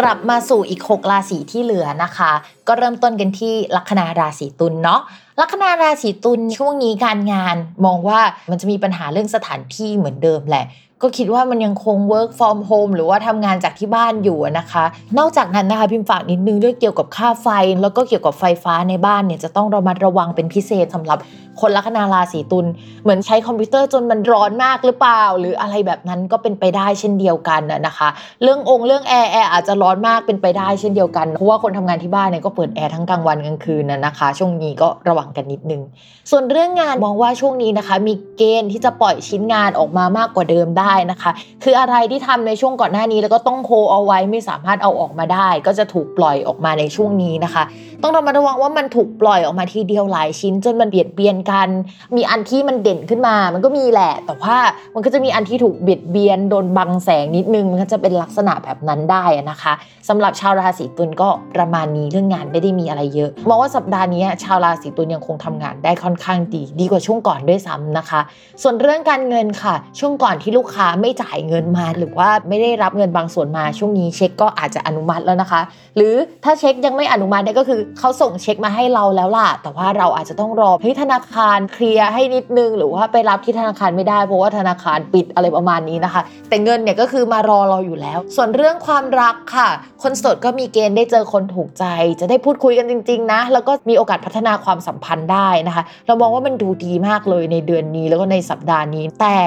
กลับมาสู่อีก 6 ราศีที่เหลือนะคะ ก็เริ่มต้นกันที่ลัคนาราศีตุลเนาะ ลัคนาราศีตุลช่วงนี้การงานมองว่ามันจะมีปัญหาเรื่องสถานที่เหมือนเดิมแหละ ก็คิดว่ามันยังคง work from home หรือว่าทำงานจากที่บ้านอยู่นะคะ นอกจากนั้นนะคะพิมพ์ฝากนิดนึงเรื่องเกี่ยวกับค่าไฟ แล้วก็เกี่ยวกับไฟฟ้าในบ้านเนี่ยจะต้องระมัดระวังเป็นพิเศษสำหรับ คนลัคนาราศีตุลเหมือนใช้คอมพิวเตอร์จนมันร้อนมากหรือเปล่า หรืออะไรแบบนั้นก็เป็นไปได้เช่นเดียวกันนะคะ เรื่ององค์เรื่องแอร์แอร์อาจจะร้อนมากเป็นไปได้เช่นเดียวกันเพราะว่าคนทำงานที่บ้านเนี่ยก็เปิดแอร์ทั้งกลางวันกลางคืนนะนะคะ ช่วงนี้ก็ระวังกันนิดนึง ส่วนเรื่องงานมองว่าช่วงนี้นะคะ มีเกณฑ์ที่จะปล่อยชิ้นงานออกมามากกว่าเดิมได้นะคะ คืออะไรที่ทำในช่วงก่อนหน้านี้แล้วก็ต้องโคเอาไว้ไม่สามารถเอาออกมาได้ ก็จะถูกปล่อยออกมาในช่วงนี้นะคะ ต้องระมัดระวังว่ามันถูกปล่อยออกมาทีเดียวหลายชิ้นจนมันเบียดเบียนกันมีอันที่มันเด่นขึ้นมา มันก็มีแหละ แต่ว่ามันก็จะมีอันที่ถูกเบียดเบียนโดนบังแสงนิดนึง มันก็จะเป็นลักษณะแบบนั้นได้นะคะสำหรับชาวราศีตุลก็ประมาณนี้เรื่องงานไม่ได้มีอะไรเยอะมองว่าสัปดาห์นี้ชาวราศีตุลยังคงทำงานได้ค่อนข้างดี ดีกว่าช่วงก่อนด้วยซ้ำนะคะ ส่วนเรื่องการเงินค่ะ ช่วงก่อนที่ลูกค้าไม่จ่ายเงินมา หรือว่าไม่ได้รับเงินบางส่วนมาช่วงนี้เช็คก็อาจจะอนุมัติแล้วนะคะ หรือถ้าเช็คยังไม่อนุมัติเนี่ยก็คือเขาส่งเช็คมาให้เราแล้วล่ะ แต่ว่าเราอาจจะต้องรอให้ธนาคารเคลียร์ให้นิดนึง หรือว่าไปรับที่ธนาคารไม่ได้เพราะว่าธนาคารปิดอะไรประมาณนี้นะคะ แต่เงินเนี่ยก็คือมารอเราอยู่แล้ว ส่วนเรื่องความรักค่ะ คนโสดก็มีเกณฑ์ได้เจอคนถูกใจ จะได้พูดคุยกันจริง ๆ นะ แล้วก็มีโอกาสพัฒนาความสัมพันธ์ได้นะคะ เรามองว่ามันดูดีมากเลยในเดือนนี้แล้วก็ในสัปดาห์นี้ แต่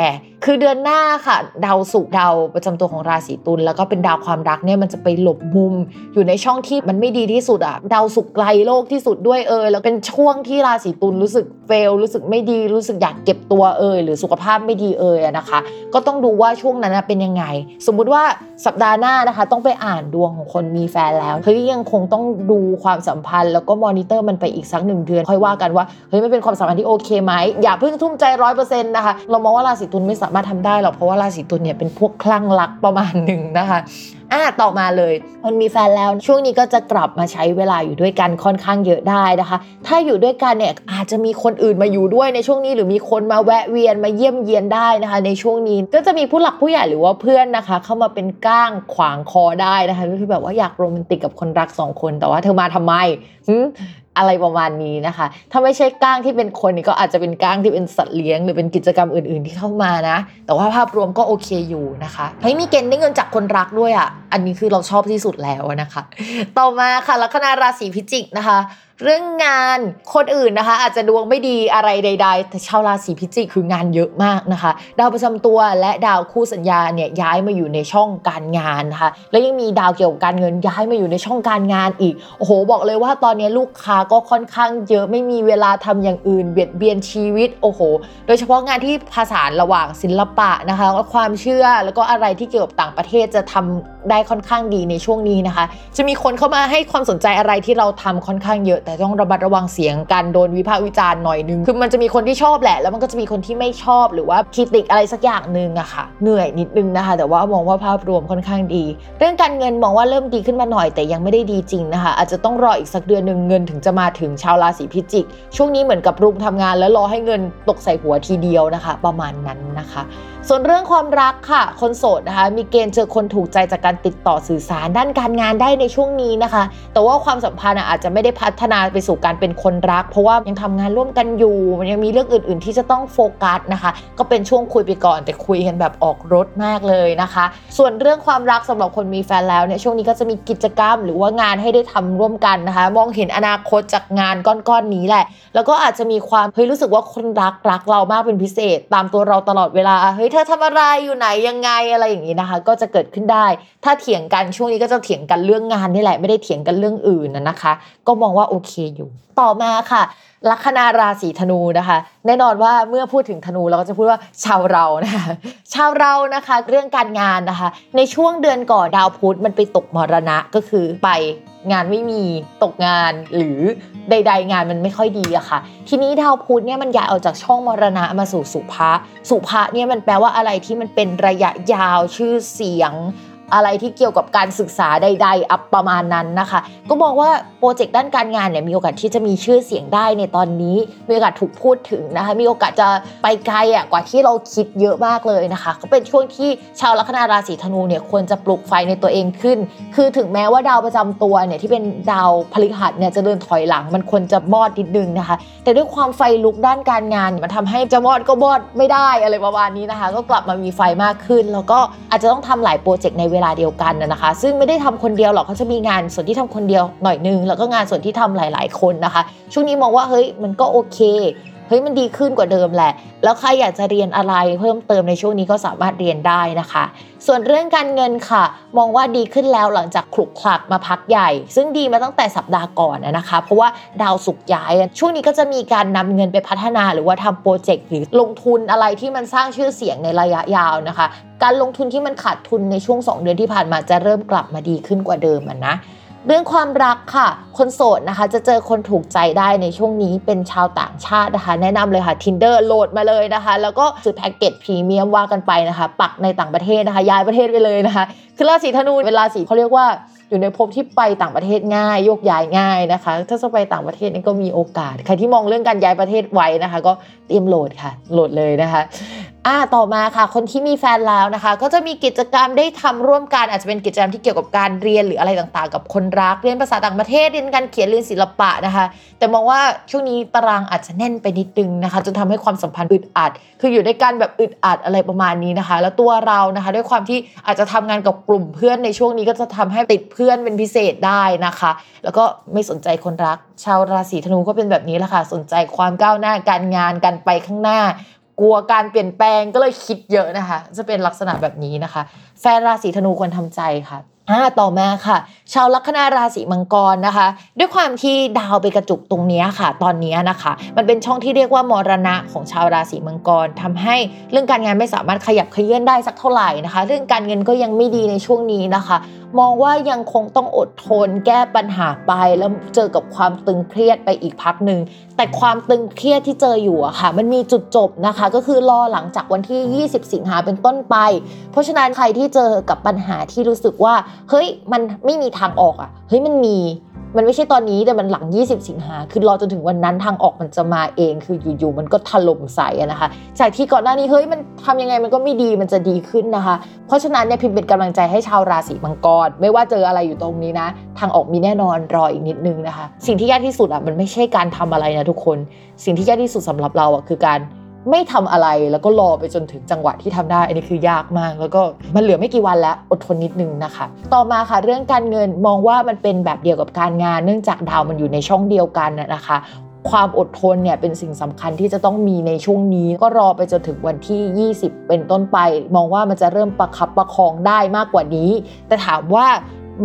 คือเดือนหน้าค่ะ ดาวศุกดาวประจำตัวของราศีตุลแล้วก็เป็นดาวความรักเนี่ยมันจะไปหลบมุม อยู่ในช่องที่มันไม่ดีที่สุดอะดาวศุกไกลโลกที่สุดด้วยเอยแล้วเป็นช่วงที่ราศีตุลรู้สึกเฟลรู้สึกไม่ดีรู้สึกอยากเก็บตัวเอยหรือสุขภาพไม่ดีเอยนะคะ ก็ต้องดูว่าช่วงนั้นเป็นยังไง สมมุติว่าสัปดาห์หน้านะคะ ต้องไปอ่านดวงของคนมีแฟนแล้วเฮ้ยยังคงต้องดูความสัมพันธ์ แล้วก็มอนิเตอร์มันไปอีกสักหนึ่งเดือน ค่อยว่ากันว่าเฮ้ยไม่เป็นความสัมพันธ์ที่โอเคไหมอย่าเพิ่งทุ่มใจร้อยเปอร์เซ็นต์นะคะเรามองว่าราศีตุลไม่สามารถทำได้หรอกเพราะว่าราศีตุลเนี่ยเป็นพวกคลั่งรักประมาณหนึ่งนะคะ อะต่อมาเลยคนมีแฟนแล้ว ช่วงนี้ก็จะกลับมาใช้เวลาอยู่ด้วยกันค่อนข้างเยอะได้นะคะ ถ้าอยู่ด้วยกันเนี่ยอาจจะมีคนอื่นมาอยู่ด้วยในช่วงนี้หรือมีคนมาแวะเวียนมาเยี่ยมเยียนได้นะคะ ในช่วงนี้ก็จะมีผู้หลักผู้ใหญ่หรือว่าเพื่อนนะคะ เข้ามาเป็นก้างขวางคอได้นะคะก็คือแบบว่าอยากโรแมนติกกับคนรักสองคน แต่ว่าเธอมาทำไมอะไรประมาณนี้นะคะ ถ้าไม่ใช่ก้างที่เป็นคนนี่ก็อาจจะเป็นก้างที่เป็นสัตว์เลี้ยง หรือเป็นกิจกรรมอื่น ๆ ที่เข้ามานะ แต่ว่าภาพรวมก็โอเคอยู่นะคะเฮ้ยมีเกณฑ์ได้เงินจากคนรักด้วยอะ อันนี้คือเราชอบที่สุดแล้วนะคะ ต่อมาค่ะลัคนาราศีพิจิกนะคะ เรื่องงานคนอื่นนะคะ อาจจะดวงไม่ดีอะไรใด ๆ แต่ชาวราศีพิจิกคืองานเยอะมากนะคะ ดาวประจำตัวและดาวคู่สัญญาเนี่ยย้ายมาอยู่ในช่องการงานนะคะ แล้วยังมีดาวเกี่ยวกับการเงินย้ายมาอยู่ในช่องการงานอีกโอ้โหบอกเลยว่าตอนนี้ลูกค้าก็ค่อนข้างเยอะไม่มีเวลาทำอย่างอื่น เบียดเบียนชีวิตโอ้โห โดยเฉพาะงานที่ผสานระหว่างศิลปะนะคะและความเชื่อแล้วก็อะไรที่เกี่ยวกับต่างประเทศจะทำได้ค่อนข้างดีในช่วงนี้นะคะ จะมีคนเข้ามาให้ความสนใจอะไรที่เราทำค่อนข้างเยอะ แต่ต้องระมัดระวังเสียงการโดนวิพากษ์วิจารณ์หน่อยนึงคือมันจะมีคนที่ชอบแหละ แล้วมันก็จะมีคนที่ไม่ชอบหรือว่าคิดติกอะไรสักอย่างหนึ่งอะค่ะเหนื่อยนิดนึงนะคะ แต่ว่ามองว่าภาพรวมค่อนข้างดี เรื่องการเงินมองว่าเริ่มดีขึ้นมาหน่อย แต่ยังไม่ได้ดีจริงนะคะ อาจจะต้องรออีกสักเดือนหนึ่งเงินถึงจะมาถึงชาวราศีพิจิก ช่วงนี้เหมือนกับรุมทำงาน แล้วรอให้เงินตกใส่หัวทีเดียวนะคะ ประมาณนั้นนะคะ ส่วนเรื่องความรักค่ะ คนโสดนะคะ มีเกณฑ์เจอคนถูกใจจากการติดต่อสื่อสารด้านการงานได้ในช่วงนี้นะคะ แต่ว่าความสัมพันธ์อาจจะไม่ได้พัฒนาไปสู่การเป็นคนรัก เพราะว่ายังทำงานร่วมกันอยู่ มันยังมีเรื่องอื่น ๆ ที่จะต้องโฟกัสนะคะ ก็เป็นช่วงคุยไปก่อน แต่คุยกันแบบออกรถมากเลยนะคะ ส่วนเรื่องความรักสำหรับคนมีแฟนแล้วเนี่ยช่วงนี้ก็จะมีกิจกรรม หรือว่างานให้ได้ทำร่วมกันนะคะ มองเห็นอนาคตจากงานก้อนๆนี้แหละ แล้วก็อาจจะมีความเฮ้ยรู้สึกว่าคนรักรักเรามากเป็นพิเศษ ตามตัวเราตลอดเวลาเฮ้ยเธอทำอะไรอยู่ไหนยังไงอะไรอย่างนี้นะคะ ก็จะเกิดขึ้นได้ ถ้าเถียงกันช่วงนี้ก็จะเถียงกันเรื่องงานนี่แหละไม่ได้เถียงกันเรื่องอื่นนะนะคะ ก็มองว่าโอเคอยู่ต่อมาค่ะลัคนาราศีธนูนะคะ แน่นอนว่าเมื่อพูดถึงธนูเราก็จะพูดว่าชาวเรานะคะชาวเรานะคะเรื่องการงานนะคะ ในช่วงเดือนก่อนดาวพุธมันไปตกมรณะก็คือไปงานไม่มีตกงานหรือใด ๆ งานมันไม่ค่อยดีอะค่ะ ทีนี้ดาวพุธเนี่ยมันย้ายออกจากช่องมรณะมาสู่สุภะสุภะเนี่ยมันแปลว่าอะไรที่มันเป็นระยะยาวชื่อเสียง อะไรที่เกี่ยวกับการศึกษาใด ๆ อัปประมาณนั้นนะคะ ก็มองว่าโปรเจกต์ด้านการงานเนี่ยมีโอกาสที่จะมีชื่อเสียงได้ในตอนนี้ มีโอกาสถูกพูดถึงนะคะ มีโอกาสจะไปไกลอะกว่าที่เราคิดเยอะมากเลยนะคะ ก็เป็นช่วงที่ชาวลัคนาราศีธนูเนี่ยควรจะปลุกไฟในตัวเองขึ้น คือถึงแม้ว่าดาวประจำตัวเนี่ยที่เป็นดาวพฤหัสเนี่ยจะเดินถอยหลัง มันควรจะมอดนิดนึงนะคะ แต่ด้วยความไฟลุกด้านการงานมันทำให้จะมอดก็มอดไม่ได้อะไรประมาณนี้นะคะ ก็กลับมามีไฟมากขึ้น แล้วก็อาจจะต้องทำหลายโปรเจกต์ในเวลาเดียวกันนะนะคะ ซึ่งไม่ได้ทำคนเดียวหรอกเขาจะมีงานส่วนที่ทำคนเดียวหน่อยนึง แล้วก็งานส่วนที่ทำหลาย ๆ คนนะคะ ช่วงนี้มองว่าเฮ้ยมันก็โอเค เฮ้ยมันดีขึ้นกว่าเดิมแหละ แล้วใครอยากจะเรียนอะไรเพิ่มเติมในช่วงนี้ก็สามารถเรียนได้นะคะ ส่วนเรื่องการเงินค่ะ มองว่าดีขึ้นแล้วหลังจากขลุกคลักมาพักใหญ่ ซึ่งดีมาตั้งแต่สัปดาห์ก่อนนะคะ เพราะว่าดาวสุกย้าย ช่วงนี้ก็จะมีการนำเงินไปพัฒนาหรือว่าทำโปรเจกต์หรือลงทุนอะไรที่มันสร้างชื่อเสียงในระยะยาวนะคะ การลงทุนที่มันขาดทุนในช่วง 2 เดือนที่ผ่านมาจะเริ่มกลับมาดีขึ้นกว่าเดิมนะ เรื่องความรักค่ะ คนโสดนะคะ จะเจอคนถูกใจได้ในช่วงนี้เป็นชาวต่างชาตินะคะ แนะนำเลยค่ะ Tinder โหลดมาเลยนะคะ แล้วก็ซื้อแพ็กเกจพรีเมียมว่ากันไปนะคะ ปักในต่างประเทศนะคะ ย้ายประเทศไปเลยนะคะ คือราศีธนูเป็นราศีเขาเรียกว่าอยู่ในภพที่ไปต่างประเทศง่ายโยกย้ายง่ายนะคะ ถ้าจะไปต่างประเทศนี่ก็มีโอกาสใครที่มองเรื่องการย้ายประเทศไว้นะคะ ก็เตรียมโหลดค่ะโหลดเลยนะคะ อ่าต่อมาค่ะคนที่มีแฟนแล้วนะคะ ก็จะมีกิจกรรมได้ทำร่วมกันอาจจะเป็นกิจกรรมที่เกี่ยวกับการเรียนหรืออะไรต่างๆ กับคนรักเรียนภาษาต่างประเทศเรียนการเขียนเรียนศิลปะนะคะ แต่มองว่าช่วงนี้ตารางอาจจะแน่นไปนิดนึงนะคะจนทำให้ความสัมพันธ์อึดอัด คืออยู่ด้วยกันแบบอึดอัดอะไรประมาณนี้นะคะ แล้วตัวเรานะคะ ด้วยความที่อาจจะทำงานกับกลุ่มเพื่อนในช่วงนี้ก็จะทำให้ติดเพื่อนเป็นพิเศษได้นะคะ แล้วก็ไม่สนใจคนรัก ชาวราศีธนูก็เป็นแบบนี้แหละค่ะสนใจความก้าวหน้าการงานการไปข้างหน้า กลัวการเปลี่ยนแปลงก็เลยคิดเยอะนะคะ จะเป็นลักษณะแบบนี้นะคะ แฟนราศีธนูควรทำใจค่ะอ่าต่อมาค่ะ ชาวลัคนาราศีมังกรนะคะ ด้วยความที่ดาวไปกระจุกตรงนี้ค่ะ ตอนนี้นะคะ มันเป็นช่องที่เรียกว่ามรณะของชาวราศีมังกรทำให้เรื่องการงานไม่สามารถขยับเขยื่อนได้สักเท่าไหร่นะคะ เรื่องการเงินก็ยังไม่ดีในช่วงนี้นะคะ มองว่ายังคงต้องอดทน แก้ปัญหาไปแล้วเจอกับความตึงเครียดไปอีกพักหนึ่งแต่ความตึงเครียดที่เจออยู่อะค่ะ มันมีจุดจบนะคะ ก็คือรอหลังจากวันที่ 20 สิงหาเป็นต้นไป เพราะฉะนั้นใครที่เจอกับปัญหาที่รู้สึกว่าเฮ้ยมันไม่มีทางางออกอะเฮ้ยมันมีมันไม่ใช่ตอนนี้แต่มันหลัง 20 สิงหาคือรอจนถึงวันนั้นทางออกมันจะมาเอง คืออยู่ๆมันก็ถล่มใส่อะนะคะจากที่ก่อนหน้านี้เฮ้ยมันทำยังไงมันก็ไม่ดีมันจะดีขึ้นนะคะ เพราะฉะนั้นเนี่ยพิมพ์เป็นกำลังใจให้ชาวราศีมังกร ไม่ว่าเจออะไรอยู่ตรงนี้นะ ทางออกมีแน่นอนรออีกนิดนึงนะคะ สิ่งที่ยากที่สุดอะมันไม่ใช่การทำอะไรนะทุกคน สิ่งที่ยากที่สุดสำหรับเราอะคือการ ไม่ทำอะไรแล้วก็รอไปจนถึงจังหวะที่ทำได้ อันนี้คือยากมาก แล้วก็มันเหลือไม่กี่วันแล้วอดทนนิดนึงนะคะ ต่อมาค่ะเรื่องการเงินมองว่ามันเป็นแบบเดียวกับการงาน เนื่องจากดาวมันอยู่ในช่องเดียวกันน่ะนะคะความอดทนเนี่ยเป็นสิ่งสำคัญที่จะต้องมีในช่วงนี้ ก็รอไปจนถึงวันที่ 20 เป็นต้นไป มองว่ามันจะเริ่มประคับประคองได้มากกว่านี้ แต่ถามว่า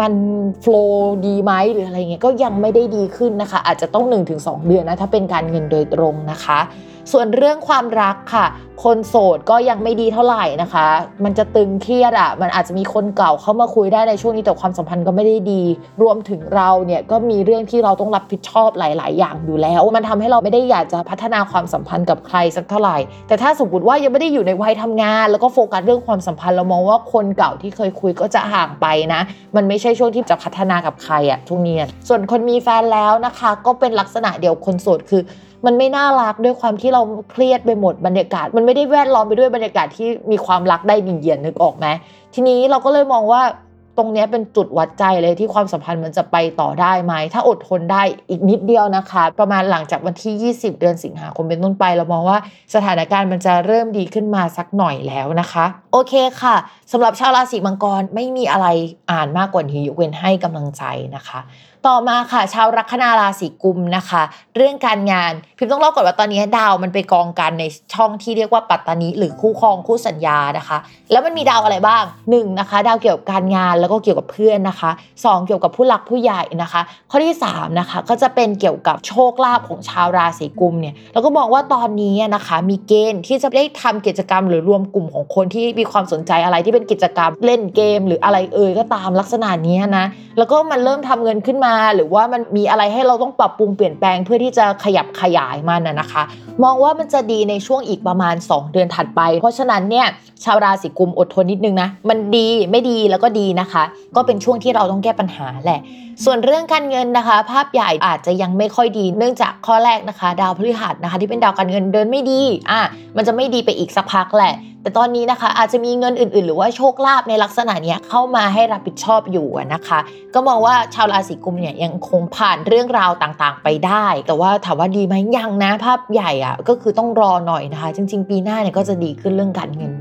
มันโฟล์ดีไหมหรืออะไรเงี้ยก็ยังไม่ได้ดีขึ้นนะคะ อาจจะต้อง 1-2 เดือนนะ ถ้าเป็นการเงินโดยตรงนะคะ ส่วนเรื่องความรักค่ะ คนโสดก็ยังไม่ดีเท่าไหร่นะคะ มันจะตึงเครียดอะ มันอาจจะมีคนเก่าเข้ามาคุยได้ในช่วงนี้แต่ความสัมพันธ์ก็ไม่ได้ดี รวมถึงเราเนี่ยก็มีเรื่องที่เราต้องรับผิดชอบหลาย ๆ อย่างอยู่แล้ว มันทำให้เราไม่ได้อยากจะพัฒนาความสัมพันธ์กับใครสักเท่าไหร่ แต่ถ้าสมมติว่ายังไม่ได้อยู่ในวัยทำงาน แล้วก็โฟกัสเรื่องความสัมพันธ์เรามองว่าคนเก่าที่เคยคุยก็จะห่างไปนะ มันไม่ใช่ช่วงที่จะพัฒนากับใครอะช่วงนี้ส่วนคนมีแฟนแล้วนะคะ ก็เป็นลักษณะเดียวคนโสดคือ มันไม่น่ารักด้วยความที่เราเครียดไปหมดบรรยากาศ มันไม่ได้แวดล้อมไปด้วยบรรยากาศที่มีความรักได้ดีเยียนนึกออกไหมทีนี้เราก็เลยมองว่าตรงนี้เป็นจุดวัดใจเลยที่ความสัมพันธ์มันจะไปต่อได้ไหม ถ้าอดทนได้อีกนิดเดียวนะคะ ประมาณหลังจากวันที่ 20 เดือนสิงหาคมเป็นต้นไป เรามองว่าสถานการณ์มันจะเริ่มดีขึ้นมาสักหน่อยแล้วนะคะ โอเคค่ะสำหรับชาวราศีมังกรไม่มีอะไรอ่านมากกว่านี้ยกเว้นให้กำลังใจนะคะ ต่อมาค่ะ ชาวลัคนาราศีกุมนะคะ เรื่องการงานพิมต้องเล่าก่อนว่าตอนนี้ดาวมันไปกองกันในช่องที่เรียกว่าปัตตานีหรือคู่ครองคู่สัญญานะคะ แล้วมันมีดาวอะไรบ้าง1นนะคะ ดาวเกี่ยวกับการงานแล้วก็เกี่ยวกับเพื่อนนะคะ 2 เกี่ยวกับผู้หลักผู้ใหญ่นะคะ ข้อที่3นะคะก็จะเป็นเกี่ยวกับโชคลาภของชาวราศีกุมเนี่ยเราก็บอกว่าตอนนี้นะคะ มีเกณฑ์ที่จะได้ทำกิจกรรม หรือรวมกลุ่มของคนที่มีความสนใจอะไรที่เป็นกิจกรรมเล่นเกม หรืออะไรเอ่ยก็ตามลักษณะนี้นะแล้วก็มันเริ่มทำเงินขึ้นมาหรือว่ามันมีอะไรให้เราต้องปรับปรุงเปลี่ยนแปลงเพื่อที่จะขยับขยายมันนะคะ มองว่ามันจะดีในช่วงอีกประมาณ 2 เดือนถัดไป เพราะฉะนั้นเนี่ยชาวราศีกุมอดทนนิดนึงนะมันดีไม่ดีแล้วก็ดีนะคะ ก็เป็นช่วงที่เราต้องแก้ปัญหาแหละ ส่วนเรื่องการเงินนะคะ ภาพใหญ่อาจจะยังไม่ค่อยดี เนื่องจากข้อแรกนะคะ ดาวพฤหัสนะคะ ที่เป็นดาวการเงินเดินไม่ดีอะมันจะไม่ดีไปอีกสักพักแหละแต่ตอนนี้นะคะอาจจะมีเงินอื่น ๆ หรือว่าโชคลาภในลักษณะนี้เข้ามาให้รับผิดชอบอยู่นะคะ ก็มองว่าชาวราศีกุมเนี่ยยังคงผ่านเรื่องราวต่างๆ ไปได้ แต่ว่าถามว่าดีไหมยังนะภาพใหญ่อะก็คือต้องรอหน่อยนะคะ จริง ๆ ปีหน้าเนี่ยก็จะดีขึ้นเรื่องการเงิน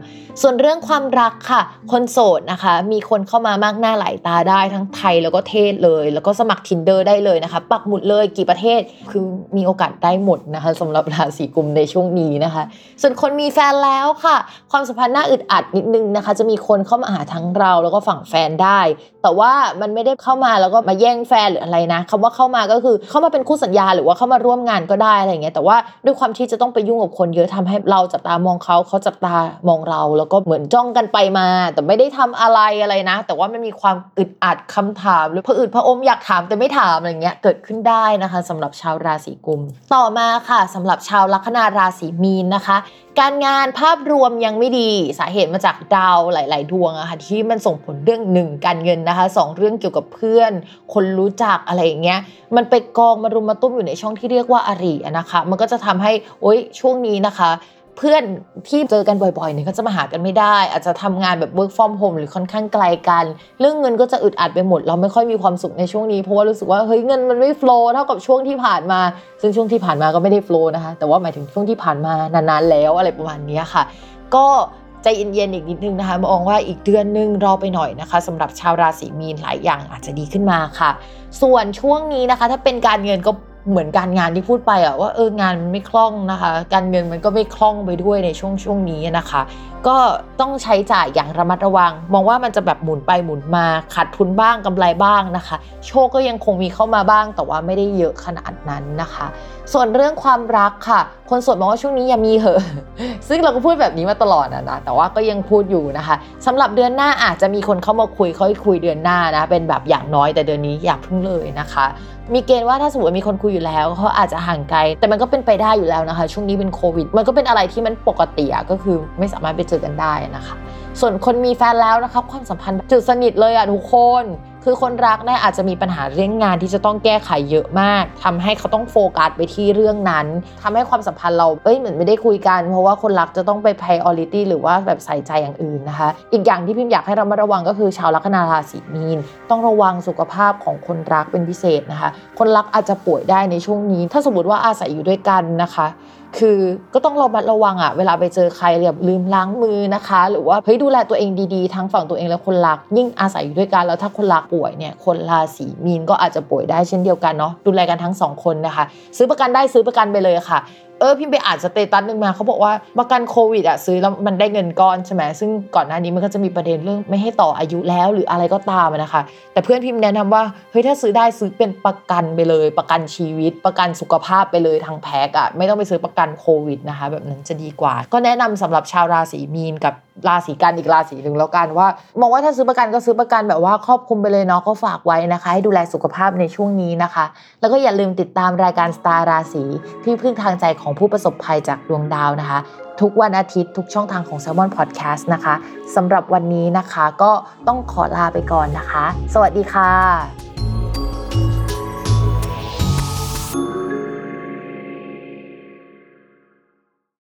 ส่วนเรื่องความรักค่ะ คนโสดนะคะ มีคนเข้ามามากหน้าหลายตาได้ทั้งไทยแล้วก็เทศเลย แล้วก็สมัคร tinder ได้เลยนะคะ ปักหมุดเลยกี่ประเทศคือมีโอกาสได้หมดนะคะสำหรับราศีกุมในช่วงนี้นะคะ ส่วนคนมีแฟนแล้วค่ะ ความสัมพันธ์น่าอึดอัดนิดนึงนะคะ จะมีคนเข้ามาหาทั้งเราแล้วก็ฝั่งแฟนได้ แต่ว่ามันไม่ได้เข้ามาแล้วก็มาแย่งแฟนหรืออะไรนะคำว่าเข้ามาก็คือเข้ามาเป็นคู่สัญญาหรือว่าเข้ามาร่วมงานก็ได้อะไรเงี้ยแต่ว่าด้วยความที่จะต้องไปยุ่งกับคนเยอะทำให้เราจับตามองเขาเขาจับตามองเราแล้วก็เหมือนจ้องกันไปมา แต่ไม่ได้ทำอะไรอะไรนะ แต่ว่ามันมีความอึดอัดคำถาม หรือพออึดพระอมอยากถามแต่ไม่ถามอะไรเงี้ยเกิดขึ้นได้นะคะสำหรับชาวราศีกุม ต่อมาค่ะสำหรับชาวลัคนาราศีมีนนะคะ การงานภาพรวมยังไม่ดีสาเหตุมาจากดาวหลาย ๆ ดวงอะค่ะที่มันส่งผลเรื่องหนึ่งการเงินนะคะสองเรื่องเกี่ยวกับเพื่อน คนรู้จักอะไรอย่างเงี้ยมันไปกองมารุมมาตุ้มอยู่ในช่องที่เรียกว่าอารีนะคะ มันก็จะทำให้โอ๊ยช่วงนี้นะคะ เพื่อนที่เจอกันบ่อยๆเนี่ยก็จะมาหากันไม่ได้ อาจจะทำงานแบบ work from home หรือค่อนข้างไกลกัน เรื่องเงินก็จะอึดอัดไปหมด เราไม่ค่อยมีความสุขในช่วงนี้เพราะว่ารู้สึกว่าเฮ้ยเงินมันไม่โฟล์เท่ากับช่วงที่ผ่านมา ซึ่งช่วงที่ผ่านมาก็ไม่ได้โฟล์นะคะ แต่ว่าหมายถึงช่วงที่ผ่านมานานๆแล้วอะไรประมาณนี้ค่ะ ก็ใจเย็นๆอีกนิดนึงนะคะมองว่าอีกเดือนนึงรอไปหน่อยนะคะสำหรับชาวราศีมีนหลายอย่างอาจจะดีขึ้นมาค่ะ ส่วนช่วงนี้นะคะ ถ้าเป็นการเงินก็ เหมือนการงานที่พูดไปอะว่าเอองานมันไม่คล่องนะคะ การเงินมันก็ไม่คล่องไปด้วยในช่วงช่วงนี้นะคะ ก็ต้องใช้จ่ายอย่างระมัดระวัง มองว่ามันจะแบบหมุนไปหมุนมาขาดทุนบ้างกำไรบ้างนะคะ โชคก็ยังคงมีเข้ามาบ้างแต่ว่าไม่ได้เยอะขนาดนั้นนะคะ ส่วนเรื่องความรักค่ะคนสดบอกว่าช่วงนี้อย่ามีเหอะ ซึ่งเราก็พูดแบบนี้มาตลอดนะ แต่ว่าก็ยังพูดอยู่นะคะสำหรับเดือนหน้าอาจจะมีคนเข้ามาคุยค่อยคุยเดือนหน้านะ เป็นแบบอย่างน้อยแต่เดือนนี้อยากพึ่งเลยนะคะ มีเกณฑ์ว่าถ้าสมมติมีคนคุยอยู่แล้วเขาอาจจะห่างไกล แต่มันก็เป็นไปได้อยู่แล้วนะคะ ช่วงนี้เป็นโควิด มันก็เป็นอะไรที่มันปกติก็คือไม่สามารถไปเจอกันได้นะคะ ส่วนคนมีแฟนแล้วนะคะความสัมพันธ์จุดสนิทเลยอะทุกคน คือคนรักเนี่ยอาจจะมีปัญหาเรื่องงานที่จะต้องแก้ไขเยอะมากทำให้เขาต้องโฟกัสไปที่เรื่องนั้นทำให้ความสัมพันธ์เราเอ้ยเหมือนไม่ได้คุยกัน เพราะว่าคนรักจะต้องไป priority หรือว่าแบบใส่ใจอย่างอื่นนะคะ อีกอย่างที่พิมพ์อยากให้เรามาระวังก็คือชาวลัคนาราศีมีน ต้องระวังสุขภาพของคนรักเป็นพิเศษนะคะ คนรักอาจจะป่วยได้ในช่วงนี้ ถ้าสมมติว่าอาศัยอยู่ด้วยกันนะคะคือก็ต้องระมัดระวังอะเวลาไปเจอใครแบบลืมล้างมือนะคะ หรือว่าเฮ้ยดูแลตัวเองดีๆ ทั้งฝั่งตัวเองและคนรัก ยิ่งอาศัยอยู่ด้วยกันแล้วถ้าคนรักป่วยเนี่ยคนราศีมีนก็อาจจะป่วยได้เช่นเดียวกันเนาะดูแลกันทั้งสองคนนะคะ ซื้อประกันได้ซื้อประกันไปเลยค่ะ เออพิมไปอ่านสเตตัสหนึ่งมาเขาบอกว่าประกันโควิดอะซื้อแล้วมันได้เงินก้อนใช่ไหมซึ่งก่อนหน้านี้มันก็จะมีประเด็นเรื่องไม่ให้ต่ออายุแล้วหรืออะไรก็ตามนะคะ แต่เพื่อนพิมแนะนำว่าเฮ้ยถ้าซื้อได้ซื้อเป็นประกันไปเลย ประกันชีวิต ประกันสุขภาพไปเลยทางแพ็กอะไม่ต้องไปซื้อประกันโควิดนะคะ แบบนั้นจะดีกว่า ก็แนะนำสำหรับชาวราศีมีนกับราศีกันอีกราศีหนึ่งแล้วกันว่ามองว่าถ้าซื้อประกันก็ซื้อประกันแบบว่าครอบคลุมไปเลยเนาะก็ฝากไว้นะคะ ให้ดูแลสุขภาพในช่วงนี้นะคะ แล้วก็อย่าลืมติดตามรายการสตาร์ราศีที่พึ่งทางใจของผู้ประสบภัยจากดวงดาวนะคะ ทุกวันอาทิตย์ทุกช่องทางของ s ซ l m o n Podcast นะคะสำหรับวันนี้นะคะก็ต้องขอลาไปก่อนนะคะ สวัสดีค่ะ